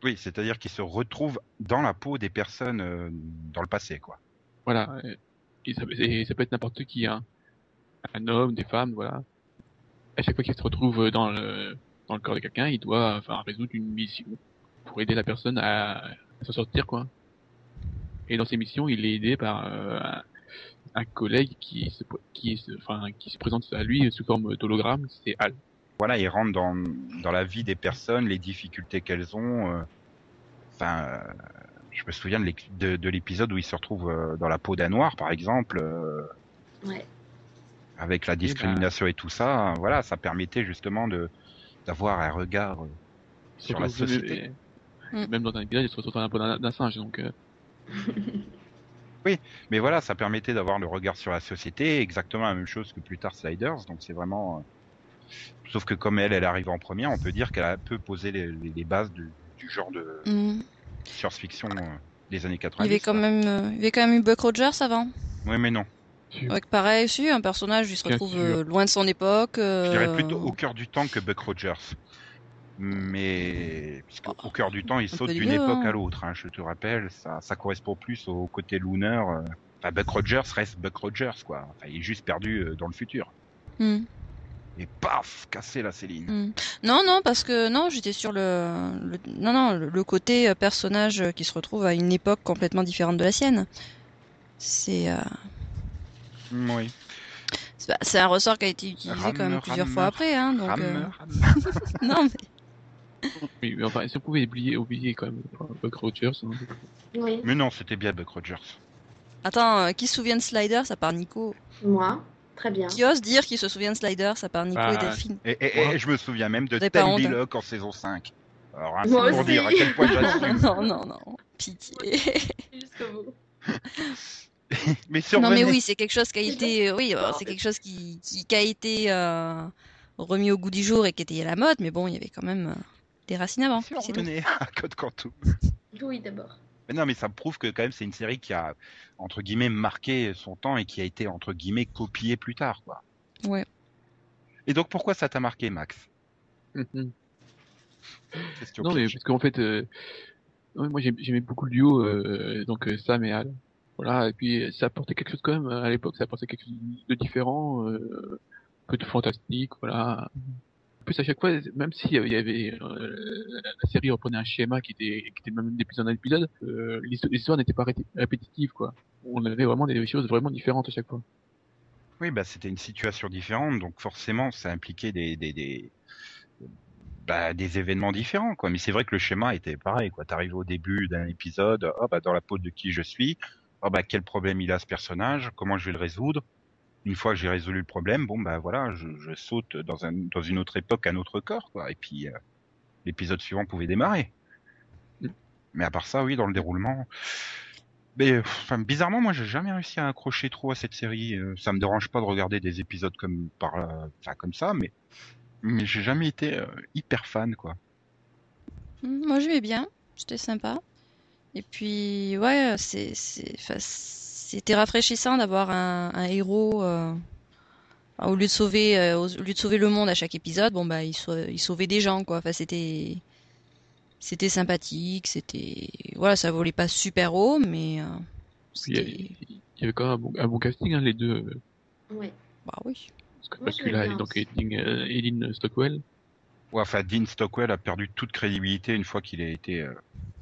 Oui, c'est-à-dire qu'il se retrouve dans la peau des personnes euh, dans le passé, quoi. Voilà. Et ça, et ça peut être n'importe qui, hein. Un homme, des femmes, voilà. À chaque fois qu'il se retrouve dans le, dans le corps de quelqu'un, il doit, enfin, résoudre une mission pour aider la personne à, à s'en sortir, quoi. Et dans ces missions, il est aidé par euh, un, collègue qui se, qui, se, enfin, qui se présente à lui sous forme d'hologramme, c'est Al. Voilà, il rentre dans, dans la vie des personnes, les difficultés qu'elles ont. euh, Enfin, euh, je me souviens de l'éc- de, de l'épisode où il se retrouve euh, dans la peau d'un noir, par exemple, euh, Ouais. avec la discrimination et tout ça. Voilà, ça permettait justement de d'avoir un regard sur la société. Même dans un épisode, il se retrouve dans la peau d'un d'un singe, donc, euh, Mais voilà, ça permettait d'avoir le regard sur la société, exactement la même chose que plus tard Sliders. Donc c'est vraiment. euh, Sauf que comme elle, elle arrive en première, on peut dire qu'elle a un peu posé les, les- les bases du, du genre de Hmm. science-fiction euh, des années Il y 90. avait quand même, euh, il y avait quand même eu Buck Rogers avant. Oui, mais non. Pareil, aussi un personnage, il se retrouve euh, loin de son époque. Je dirais plutôt au cœur du temps que Buck Rogers. Mais au cœur du temps, il saute d'une époque hein. à l'autre. Hein, je te rappelle, ça, ça correspond plus au côté lunar. euh. Enfin, Buck Rogers reste Buck Rogers, quoi. Enfin, il est juste perdu euh, dans le futur. hmm, Et paf, cassé la Céline. hmm. Non, non, parce que non, j'étais sur le, le- non, non, le, côté euh, personnage qui se retrouve à une époque complètement différente de la sienne. C'est, euh, Oui. c'est un ressort qui a été utilisé quand même plusieurs fois après, hein. Donc, euh, non, mais oui, mais enfin, si on pouvait oublier, oublier quand même euh, Buck Rogers, hein. Oui. Mais non, c'était bien Buck Rogers. attends, euh, qui se souvient de Sliders à part Nico Moi, Très bien. Qui ose dire qu'il se souvient de Sliders à part Nico Ah. et Delphine Et, et- et je me souviens même de Ten honte, hein. Billock en saison 5. Alors, hein, Moi pour aussi. dire à quel point. Non, non, non. Pitié. Jusqu'au bout. mais Non mais oui, c'est quelque chose qui a été, oui, euh, c'est quelque chose qui, qui, qui a été euh, remis au goût du jour et qui était à la mode, mais bon, il y avait quand même euh, des racines avant. Tout. René à Code Quantum. Oui, d'abord. Mais non, mais ça prouve que quand même c'est une série qui a entre guillemets marqué son temps et qui a été entre guillemets copiée plus tard, quoi. Ouais. Et donc pourquoi ça t'a marqué, Max? Mhm. Question Non, mais parce qu'en fait, euh, moi j'ai- j'aimais beaucoup le duo, euh, donc euh, Sam et Al. Voilà, et puis ça apportait quelque chose quand même, à l'époque, ça apportait quelque chose de différent, euh, un peu de fantastique, voilà. À chaque fois, même s'il il y avait, euh, la, série reprenait un schéma qui était, qui était même d'épisode en épisode, euh, l'histo- l'histoire n'était pas ré- répétitive, quoi. On avait vraiment des choses vraiment différentes à chaque fois. Oui, bah c'était une situation différente, donc forcément ça impliquait des des des, bah, des événements différents, quoi. Mais c'est vrai que le schéma était pareil, quoi. T'arrives au début d'un épisode, oh bah dans la peau de qui je suis, oh bah quel problème il a ce personnage, comment je vais le résoudre. Une fois que j'ai résolu le problème, bon bah voilà, je, je saute dans un dans une autre époque, un autre corps, quoi. Et puis euh, l'épisode suivant pouvait démarrer. Mais à part ça, oui, dans le déroulement. Mais enfin, bizarrement, moi, j'ai jamais réussi à accrocher trop à cette série. Euh, Ça me dérange pas de regarder des épisodes comme euh, comme ça, mais mais j'ai jamais été hyper fan, quoi. Moi, j'aimais bien, c'était sympa. Et puis, ouais, c'est, c'est, c'était rafraîchissant d'avoir un, un héros. euh, au lieu de sauver, euh, au lieu de sauver le monde à chaque épisode, bon bah, il, sau- il sauvait des gens, quoi. Enfin, c'était, c'était sympathique, c'était, voilà, ça volait pas super haut, mais euh, il y a- c'était, il y avait quand même un bon, un bon casting, hein, les deux. Ouais. bah oui. Scott Moi, je Bakula l'aime et donc. Eileen, Eileen Stockwell. Ouais, enfin, Dean Stockwell a perdu toute crédibilité une fois qu'il a été euh,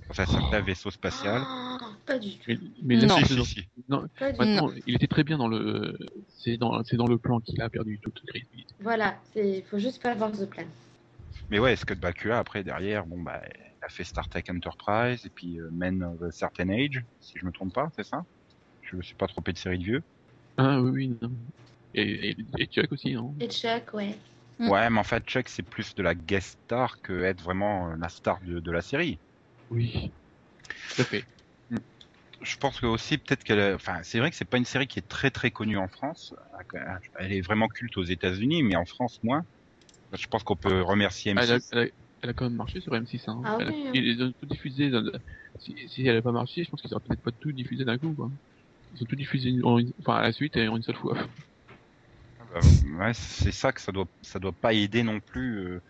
dans un certain vaisseau spatial. Ah, pas du tout. Mais, mais là, Non. Si, c'est si, dans- si. non, Pas du tout. maintenant, il était très bien dans le, c'est dans, c'est dans le plan qu'il a perdu toute crédibilité. Voilà, il faut juste pas voir The Plan. Mais ouais, Scott Bakula, après, derrière, bon, bah, il a fait Star Trek Enterprise et puis euh, Men of a Certain Age, si je me trompe pas, c'est ça? Je me suis pas trompé de série de vieux. Ah oui, oui, non. Et, et, et Chuck aussi, non? Et Chuck, ouais. Ouais, mais en fait, Chuck, c'est plus de la guest star que être vraiment euh, la star de, de la série. Oui. Tout à fait. Je pense que aussi, peut-être qu'elle, a- enfin, c'est vrai que c'est pas une série qui est très très connue en France. Elle est vraiment culte aux États-Unis, mais en France moins. Je pense qu'on peut remercier Elle a, M6. elle, a, elle a quand même marché sur M6. Hein. Ah elle oui. Ils ont tout diffusé. dans- si, si elle avait pas marché, je pense qu'ils auraient peut-être pas tout diffusé d'un coup. Quoi. Ils ont tout diffusé en une- enfin, à la suite et en une seule fois. Euh, ouais, c'est ça que ça doit, ça doit pas aider non plus. Il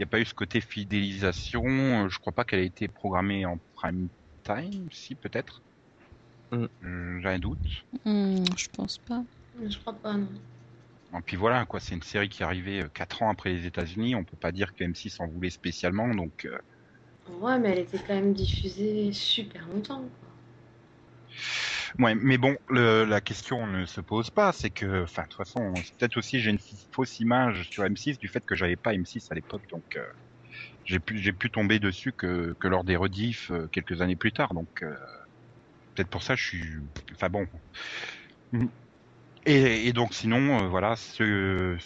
n'y a pas eu ce côté fidélisation. Euh, Je crois pas qu'elle a été programmée en prime time, si peut-être. Mm. Euh, J'ai un doute. Hmm, je pense pas. Je crois pas, non. Et puis voilà, quoi, c'est une série qui est arrivée 4 ans après les États-Unis. On peut pas dire que M6 en voulait spécialement, donc. euh, Ouais, mais elle était quand même diffusée super longtemps. quoi. Ouais, mais bon, le, la question ne se pose pas. C'est que, enfin, de toute façon, peut-être aussi j'ai une fausse image sur M6 du fait que j'avais pas M6 à l'époque, donc euh, j'ai pu j'ai pu tomber dessus que, que lors des rediffs euh, quelques années plus tard. Donc euh, peut-être pour ça je suis, enfin bon. Et, et donc sinon, euh, voilà, ce,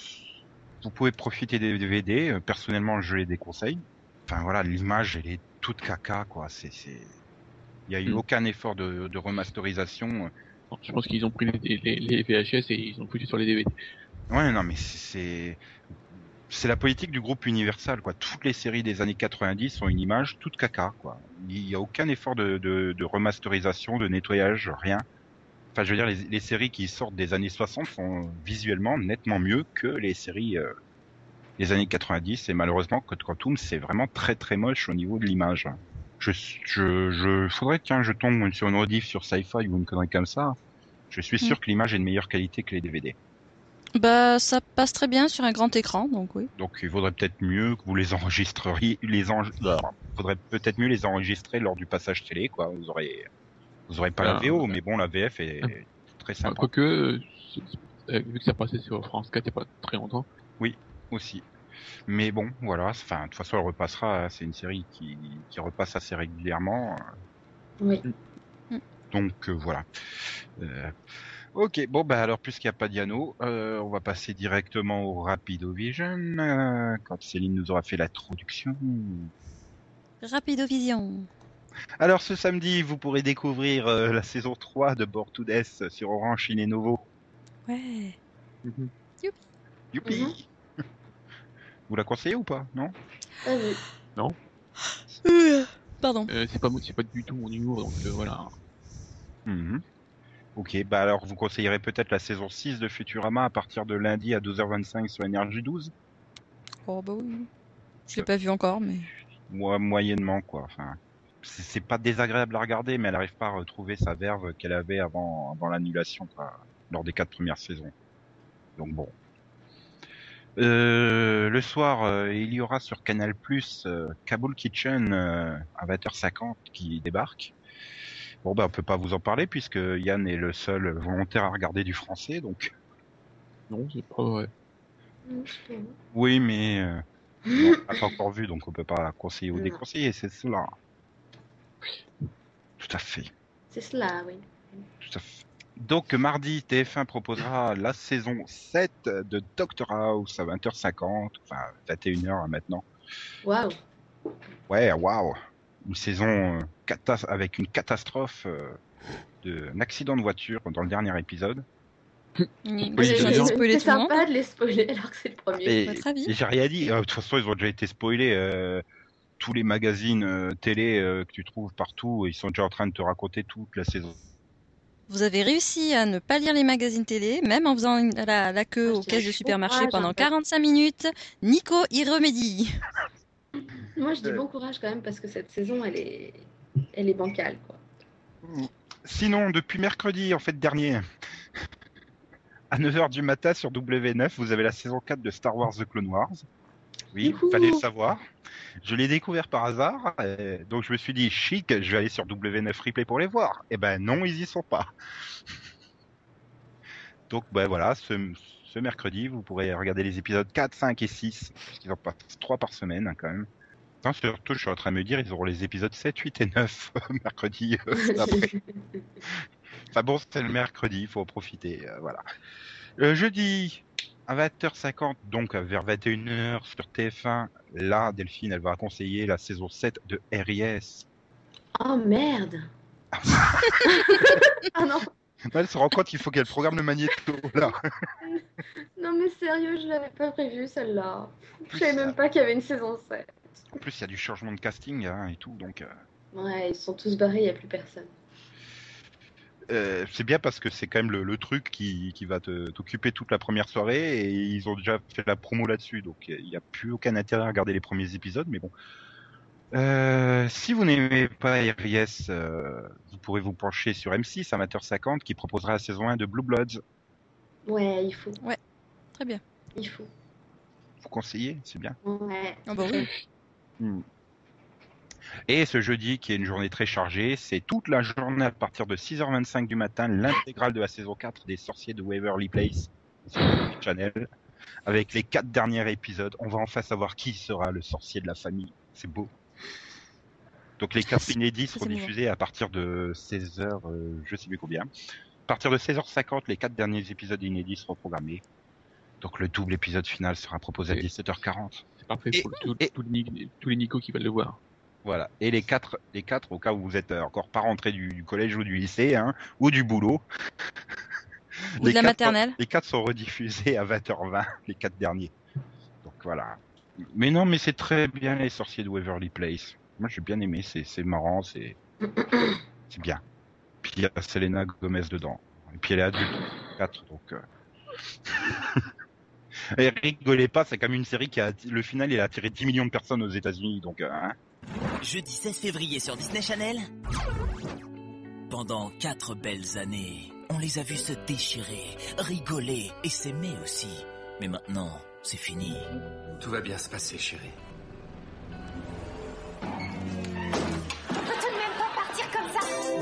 vous pouvez profiter des DVD. Euh, Personnellement, je les déconseille. Enfin voilà, l'image elle est toute caca, quoi. C'est c'est il y a eu Mm. aucun effort de, de remasterisation. Je pense qu'ils ont pris les, les, les VHS et ils ont foutu sur les DVD. Ouais, non, mais c'est c'est la politique du groupe Universal, quoi. Toutes les séries des années 90 ont une image toute caca, quoi. Il y a aucun effort de, de, de remasterisation, de nettoyage, rien. Enfin, je veux dire, les, les séries qui sortent des années 60 sont visuellement nettement mieux que les séries euh, des années 90. Et malheureusement, Code Quantum, c'est vraiment très très moche au niveau de l'image. Je, je, je, faudrait que tiens, je tombe sur une rediff sur Sci-Fi ou une connerie comme ça. Je suis sûr que l'image est de meilleure qualité que les DVD. Bah, ça passe très bien sur un grand écran, donc oui. Donc il vaudrait peut-être mieux que vous les enregistreriez, les en... faudrait peut-être mieux les enregistrer lors du passage télé, quoi. Vous aurez, vous aurez pas la Ah, VO, ouais. mais bon, la VF est Ah. très Enfin, sympa Quoique, euh, vu que ça passait sur France 4 il n'y a pas très longtemps, aussi. Mais bon, voilà. Enfin, de toute façon, elle repassera. hein. C'est une série qui, qui repasse assez régulièrement. Oui. Donc euh, voilà. Euh, Ok, bon bah alors puisqu'il n'y a pas Diano, euh, on va passer directement au Rapido Vision, euh, quand Céline nous aura fait l'introduction. Rapidovision. Alors ce samedi, vous pourrez découvrir euh, la saison 3 de Board to Death sur Orange Cine Novo. Ouais. Mhm. Youpi Mhm. Vous la conseillez ou pas Non Pas vu. Euh, Pardon. Euh, c'est pas pas du tout mon humour, donc euh, voilà. Mhm. Ok, bah alors vous conseillerez peut-être la saison 6 de Futurama à partir de lundi à 12h25 sur Énergie 12 Oh bah oui. Je l'ai pas vu encore, mais. Moi, moyennement, quoi. Enfin, c'est c'est pas désagréable à regarder, mais elle arrive pas à retrouver sa verve qu'elle avait avant, avant l'annulation, quoi, lors des quatre premières saisons. Donc bon. Euh, le soir, euh, il y aura sur Canal Plus Kabul Kitchen euh, à 20h50 qui débarque. Bon bah on peut pas vous en parler puisque Yann est le seul volontaire à regarder du français, donc Non, c'est pas vrai. Oui, mais euh, on l'a pas encore vu, donc on peut pas conseiller ou Non. déconseiller, c'est cela. Tout à fait. C'est cela, oui. Tout à fait. Donc mardi, TF1 proposera la saison 7 de Doctor House à 20h50, enfin 21h maintenant. Waouh. Ouais, waouh Une saison euh, avec une catastrophe euh, de un accident de voiture dans le dernier épisode. Oui, c'est sympa de les spoiler alors que c'est le premier. Et, Votre avis et j'ai rien dit. Euh, De toute façon, ils ont déjà été spoilés. euh, tous les magazines euh, télé que tu trouves partout, ils sont déjà en train de te raconter toute la saison. Vous avez réussi à ne pas lire les magazines télé, même en faisant une- la, la queue Ah, aux caisses de lâche supermarché courage, pendant en fait. 45 minutes. Nico y remédie. Moi, je dis bon courage quand même parce que cette saison, elle est, elle est bancale, quoi. Sinon, depuis mercredi, en fait, dernier, à 9h du matin sur W9, vous avez la saison 4 de Star Wars The Clone Wars. Oui, Youhou fallait le savoir. Je l'ai découvert par hasard, et donc je me suis dit, chic, je vais aller sur W9 Replay pour les voir. Eh ben non, ils y sont pas. Donc ben voilà, ce, ce mercredi, vous pourrez regarder les épisodes 4, 5 et 6, puisqu'ils en passent 3 par semaine hein, quand même. Non, surtout, je suis en train de me dire, ils auront les épisodes 7, 8 et 9 mercredi euh, après. Enfin bon, c'est le mercredi, il faut en profiter, euh, voilà. Le jeudi, à 20h50, donc vers 21h sur TF1, là, Delphine, elle va conseiller la saison 7 de RIS. oh merde. ah non, Elle se rend compte qu'il faut qu'elle programme le magnéto, là. non mais sérieux, je l'avais pas prévu celle-là. Je savais même pas qu'il y avait une saison 7. En plus, il y a du changement de casting hein, et tout, donc... euh, Ouais, ils sont tous barrés, il n'y a plus personne. Euh, c'est bien parce que c'est quand même le, le truc qui, qui va te- t'occuper toute la première soirée et ils ont déjà fait la promo là-dessus, donc il n'y a plus aucun intérêt à regarder les premiers épisodes, mais bon. Euh, si vous n'aimez pas RIS, euh, vous pourrez vous pencher sur M6 à 20h50 qui proposera la saison 1 de Blue Bloods. Ouais, il faut. Très bien. Il faut. Vous conseillez, c'est bien. Ouais. Ah bah oui. Et ce jeudi, qui est une journée très chargée, c'est toute la journée à partir de 6h25 du matin, l'intégrale de la saison 4 des Sorciers de Waverly Place sur le Channel, avec les quatre derniers épisodes. On va enfin savoir qui sera le sorcier de la famille. C'est beau. Donc les quatre inédits seront diffusés à partir de 16h, euh, je sais plus combien. À partir de 16h50, les quatre derniers épisodes inédits seront programmés. Donc le double épisode final sera proposé à Et- 17h40. C'est parfait Et- pour tout- et- tous les tous les Nico qui veulent le voir. Voilà. Et les quatre, les quatre, au cas où vous êtes euh, encore pas rentré du, du collège ou du lycée, hein, ou du boulot. Ou les de la quatre maternelle. sont- les quatre sont rediffusés à 20h20, les quatre derniers. Donc voilà. Mais non, mais c'est très bien les sorciers de Waverly Place. Moi, j'ai bien aimé. C'est, c'est marrant, c'est, c'est bien. Puis il y a Selena Gomez dedans. Et puis elle est adulte, 4, donc. Euh... Et rigolez pas, c'est quand même une série qui a, le final, il a attiré 10 millions de personnes aux États-Unis, donc. euh, hein. Jeudi 16 février sur Disney Channel. Pendant quatre belles années, on les a vus se déchirer, rigoler et s'aimer aussi. Mais maintenant, c'est fini. Tout va bien se passer, chérie.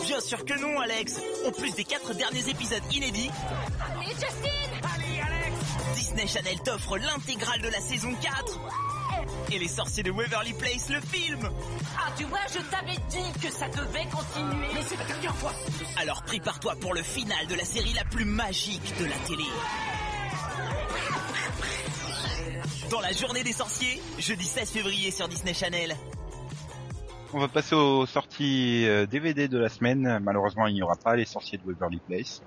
Bien sûr que non, Alex En plus des quatre derniers épisodes inédits, Allez, Justine Disney Channel t'offre l'intégrale de la saison 4 et les sorciers de Waverly Place, le film Ah, tu vois, je t'avais dit que ça devait continuer. Mais c'est la dernière fois Alors prépare-toi pour le final de la série la plus magique de la télé. Dans la journée des sorciers, jeudi 16 février sur Disney Channel. On va passer aux sorties euh, DVD de la semaine. Malheureusement, il n'y aura pas les sorciers de Waverly Place.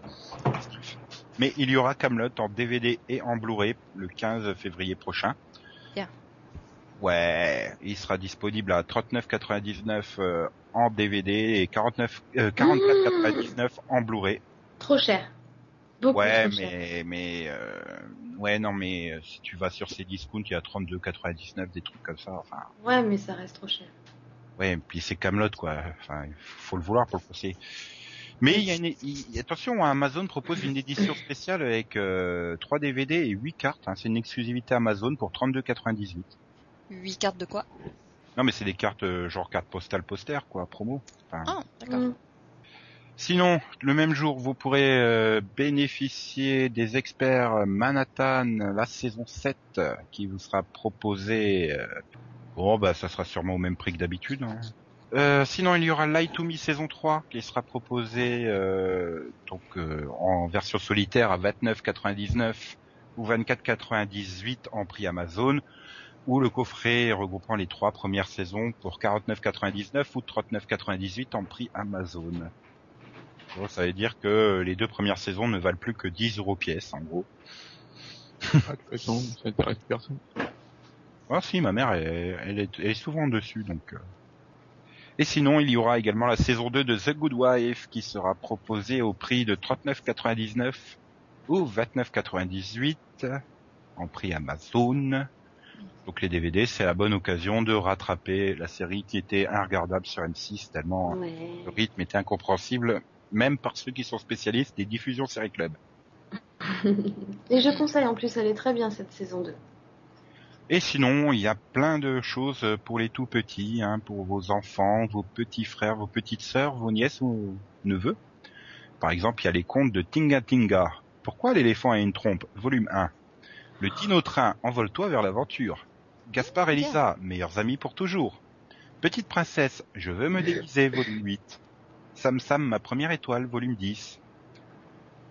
Mais il y aura Camelot en DVD et en Blu-ray le 15 février prochain. Bien. Ouais, il sera disponible à 39,99 euh, en DVD et 49 euh, 44,99 en Blu-ray. Trop cher. Beaucoup Ouais, trop cher. mais mais euh, ouais non mais euh, si tu vas sur ces discounts, il y a 32,99 des trucs comme ça. Enfin, Ouais, mais ça reste trop cher. Ouais, et puis c'est Camelot quoi. Enfin, il faut le vouloir pour le passer. Mais il y a une, il- attention, Amazon propose une édition spéciale avec euh, 3 DVD et 8 cartes. hein. C'est une exclusivité Amazon pour 32,98. 8 cartes de quoi Non, mais c'est des cartes euh, genre carte postale poster quoi, promo. Enfin, Ah, d'accord. Mm. Sinon, le même jour, vous pourrez euh, bénéficier des experts Manhattan, la saison 7, euh, qui vous sera proposée. euh, Bon, bah ça sera sûrement au même prix que d'habitude. hein. Euh, sinon, il y aura Light to Me saison 3 qui sera proposé euh, donc euh, en version solitaire à 29,99 ou 24,98 en prix Amazon ou le coffret regroupant les trois premières saisons pour 49,99 ou 39,98 en prix Amazon. Bon, ça veut dire que les deux premières saisons ne valent plus que 10 euros pièce, en gros. Ah, de toute façon, ça intéresse personne. Ah si, ma mère, elle, elle est, elle est souvent dessus, donc... euh. Et sinon, il y aura également la saison 2 de The Good Wife qui sera proposée au prix de 39,99 ou 29,98 en prix Amazon. Donc les DVD, c'est la bonne occasion de rattraper la série qui était regardable sur M6 tellement Ouais. le rythme était incompréhensible, même par ceux qui sont spécialistes des diffusions série club. Et je conseille en plus, elle est très bien cette saison 2. Et sinon, il y a plein de choses pour les tout petits, hein, pour vos enfants, vos petits frères, vos petites sœurs, vos nièces ou neveux. Par exemple, il y a les contes de Tinga Tinga. Pourquoi l'éléphant a une trompe? Volume 1. Le dino-train, envole-toi vers l'aventure. Gaspard et Lisa, meilleurs amis pour toujours. Petite princesse, je veux me déguiser, volume 8. Sam Sam, ma première étoile, volume 10.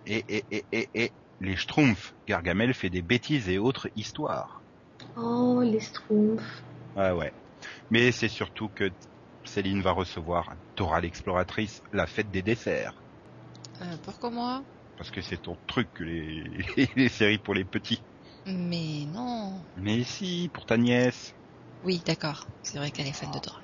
Et, et, et, et, et, les Schtroumpfs, Gargamel fait des bêtises et autres histoires. Oh, les Schtroumpfs. Ouais, ouais. Mais c'est surtout que Céline va recevoir Dora l'exploratrice, la fête des desserts. Euh, pourquoi moi? Parce que c'est ton truc, les, les séries pour les petits. Mais non. Mais si, pour ta nièce. Oui, d'accord. C'est vrai qu'elle est fan de Dora.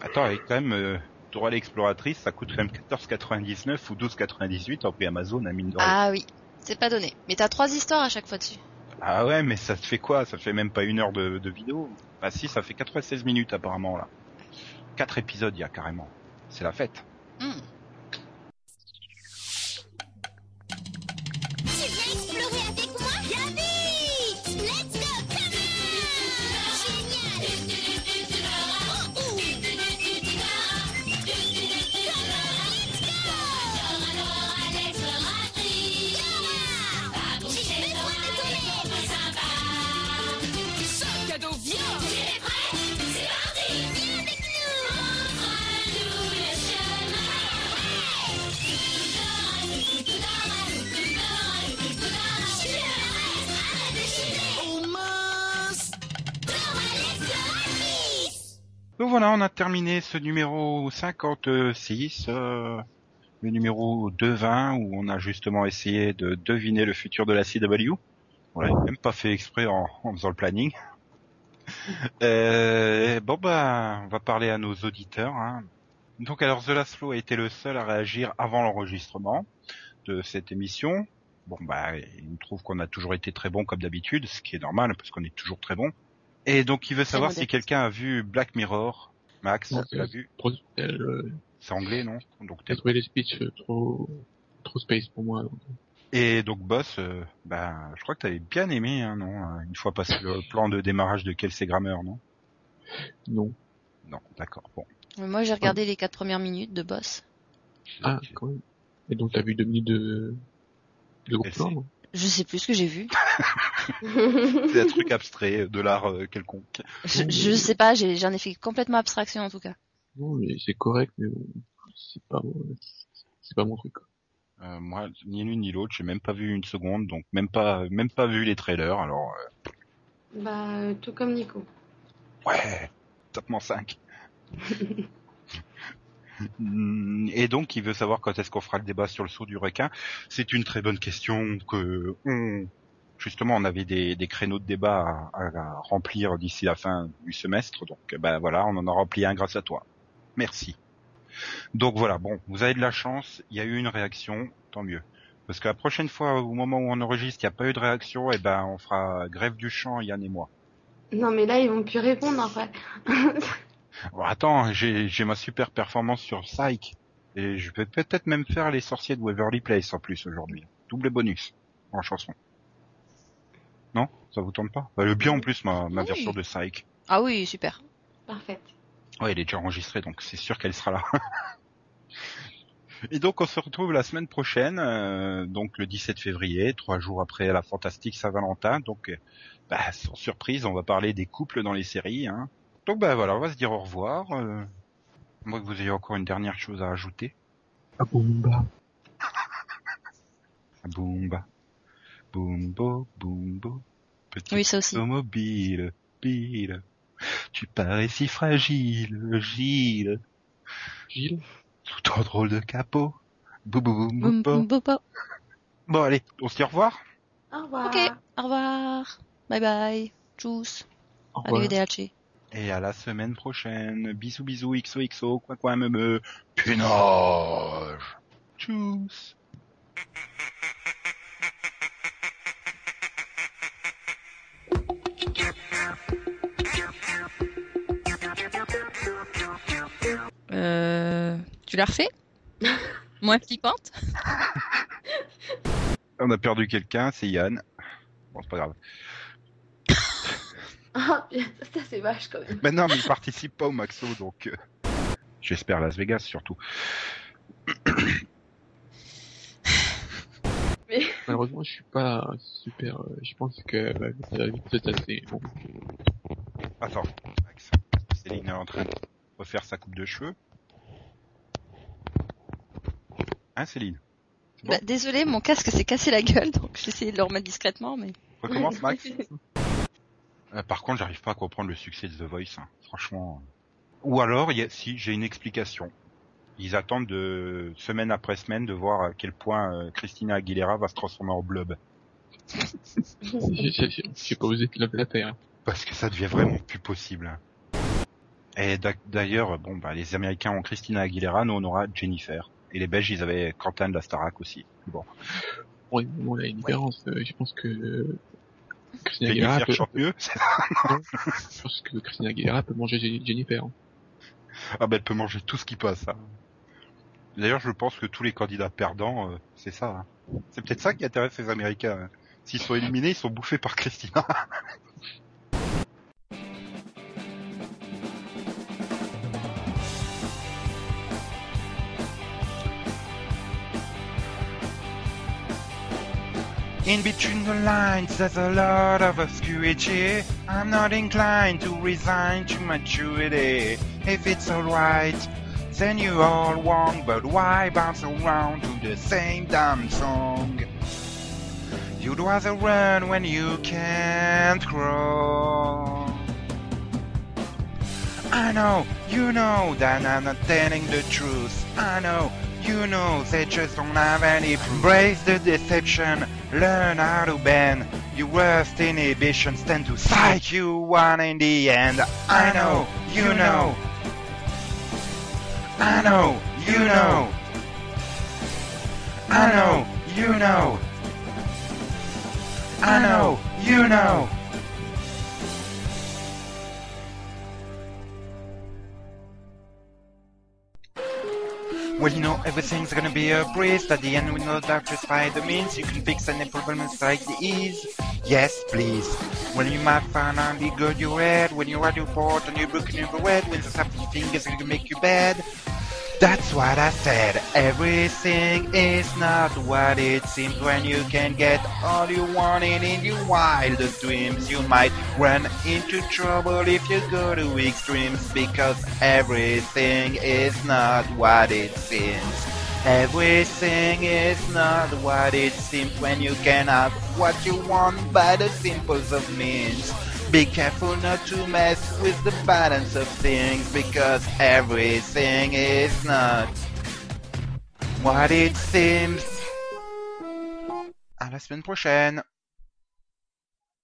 Attends, avec quand même, euh, Dora l'exploratrice, ça coûte quand même 14,99 ou 12,98 en prix Amazon à mine de. Ah oui, c'est pas donné. Mais t'as trois histoires à chaque fois dessus. Ah ouais, mais ça te fait quoi? Ça te fait même pas une heure de, de vidéo? Ah si, ça fait 96 minutes apparemment là. Quatre épisodes il y a carrément. C'est la fête. Hmm. Voilà, on a terminé ce numéro 56, euh, le numéro 220, où on a justement essayé de deviner le futur de la CW. On l'a même pas fait exprès en, faisant le planning. Euh, bon bah, on va parler à nos auditeurs. hein. Donc alors, The Last Flow a été le seul à réagir avant l'enregistrement de cette émission. Bon bah, il trouve qu'on a toujours été très bon comme d'habitude, ce qui est normal parce qu'on est toujours très bon. Et donc il veut savoir si quelqu'un a vu Black Mirror. Max, Non, tu l'as euh, vu euh, C'est anglais, non Donc J'ai trouvé les speeches euh, trop, trop space pour moi. donc. Et donc Boss, euh, ben, je crois que t'avais bien aimé, hein, non Une fois passé le plan de démarrage de Kelsey Grammer, non Non. Non, d'accord, bon. Mais Moi, j'ai regardé les quatre premières minutes de Boss. Ah, quand même. Et donc t'as vu deux minutes de, de groupe Elle plan, Je sais plus ce que j'ai vu. C'est un truc abstrait de l'art euh, quelconque. Je, je sais pas, j'ai- j'en ai fait complètement abstraction en tout cas. Non, mais c'est correct, mais bon, c'est pas, mon- c'est pas mon truc. quoi. Euh, moi, ni l'une ni l'autre, j'ai même pas vu une seconde, donc même pas, même pas vu les trailers. Alors, euh, Bah, euh, tout comme Nico. ouais, tapement 5. Mm, Et donc, il veut savoir quand est-ce qu'on fera le débat sur le saut du requin. C'est une très bonne question que justement, on avait des, créneaux de débat à, remplir d'ici la fin du semestre. Donc, ben voilà, on en a rempli un grâce à toi. Merci. Donc voilà, bon, vous avez de la chance, il y a eu une réaction, tant mieux. Parce que la prochaine fois, au moment où on enregistre, il n'y a pas eu de réaction, et ben on fera grève du chant, Yann et moi. Non, mais là, ils vont plus répondre après. Bon, attends, j'ai j'ai ma super performance sur Psych. Et je vais peut-être même faire les sorciers de Waverly Place en plus aujourd'hui. Double bonus en chanson. Non? Ça vous tente pas? Bah, Le bien en plus ma, ma Oui. version de Psych. Ah oui, super. Parfait. Ouais, elle est déjà enregistrée, donc c'est sûr qu'elle sera là. Et donc on se retrouve la semaine prochaine, euh, donc le 17 février, trois jours après la fantastique Saint-Valentin. Donc, euh, bah, sans surprise, on va parler des couples dans les séries. Hein. Donc bah voilà, on va se dire au revoir. Euh, moi que vous ayez encore une dernière chose à ajouter. Bon, bah. Boomba, boombo, boombo, petit Oui, ça aussi. automobile, pile. Tu parais si fragile, Gilles, Gilles sous ton drôle de capot. Bou bou bou bou Boum, bo. boum, boum, boum. Bon allez, on se dit au revoir. Au revoir. Ok, au revoir. Bye bye. Tchuss. Au revoir. Arrivederci. Et à la semaine prochaine. Bisous bisous, XOXO, quoi quoi me me. Punage. Tchuss. Euh, tu l'as refait? Moins flippante? On a perdu quelqu'un, c'est Yann. Bon, c'est pas grave. Ah, putain, ça c'est vache quand même. Mais non, mais il participe pas au Maxo, donc euh, j'espère Las Vegas surtout. Mais Malheureusement, je suis pas super, euh, je pense que ça va vite se tasser. Bon. Attends, Max. Céline est en train de refaire sa coupe de cheveux. Hein, Céline? Bon bah, Désolé, mon casque s'est cassé la gueule, donc j'ai essayé de le remettre discrètement, mais... Recommence, Max Euh, Par contre, j'arrive pas à comprendre le succès de The Voice, hein. franchement. Ou alors, il y a... si j'ai une explication. Ils attendent de semaine après semaine de voir à quel point euh, Christina Aguilera va se transformer en blob. J'ai- pas osé te la terre. Parce que ça devient vraiment plus possible. hein. Et d'ailleurs, bon, bah, les Américains ont Christina Aguilera, nous on aura Jennifer. Et les Belges, ils avaient Quentin de la Starac aussi. Bon, Bon, bon, il y a une différence. euh, je pense que Christina Aguilera peut, chante mieux. je pense que Christina Aguilera peut manger Jennifer. hein. ah ben, elle peut manger tout ce qui passe. hein. D'ailleurs, je pense que tous les candidats perdants, euh, c'est ça. hein. C'est peut-être ça qui intéresse les Américains. hein. S'ils sont éliminés, ils sont bouffés par Christina. In between the lines, there's a lot of obscurity. I'm not inclined to resign to maturity. If it's alright, then you're all wrong, but why bounce around to the same damn song? You'd rather run when you can't crawl. I know, you know that I'm not telling the truth. I know, you know they just don't have any proof. Embrace the deception, learn how to bend. Your worst inhibitions tend to psych you one in the end. I know, you know. I know, you know. I know, you know. I know, you know. Well, you know, everything's gonna be a breeze. At the end, we know that just by the means you can fix any problems like the ease. Yes, please. When you might finally good your head, when you're at your port and you're broken your red, when the fingers gonna make you bad. That's what I said. Everything is not what it seems when you can get all you wanted in your wildest dreams. You might run into trouble if you go to extremes because everything is not what it seems. Everything is not what it seems when you can have what you want by the simplest of means. Be careful not to mess with the balance of things because everything is not what it seems. À la semaine prochaine.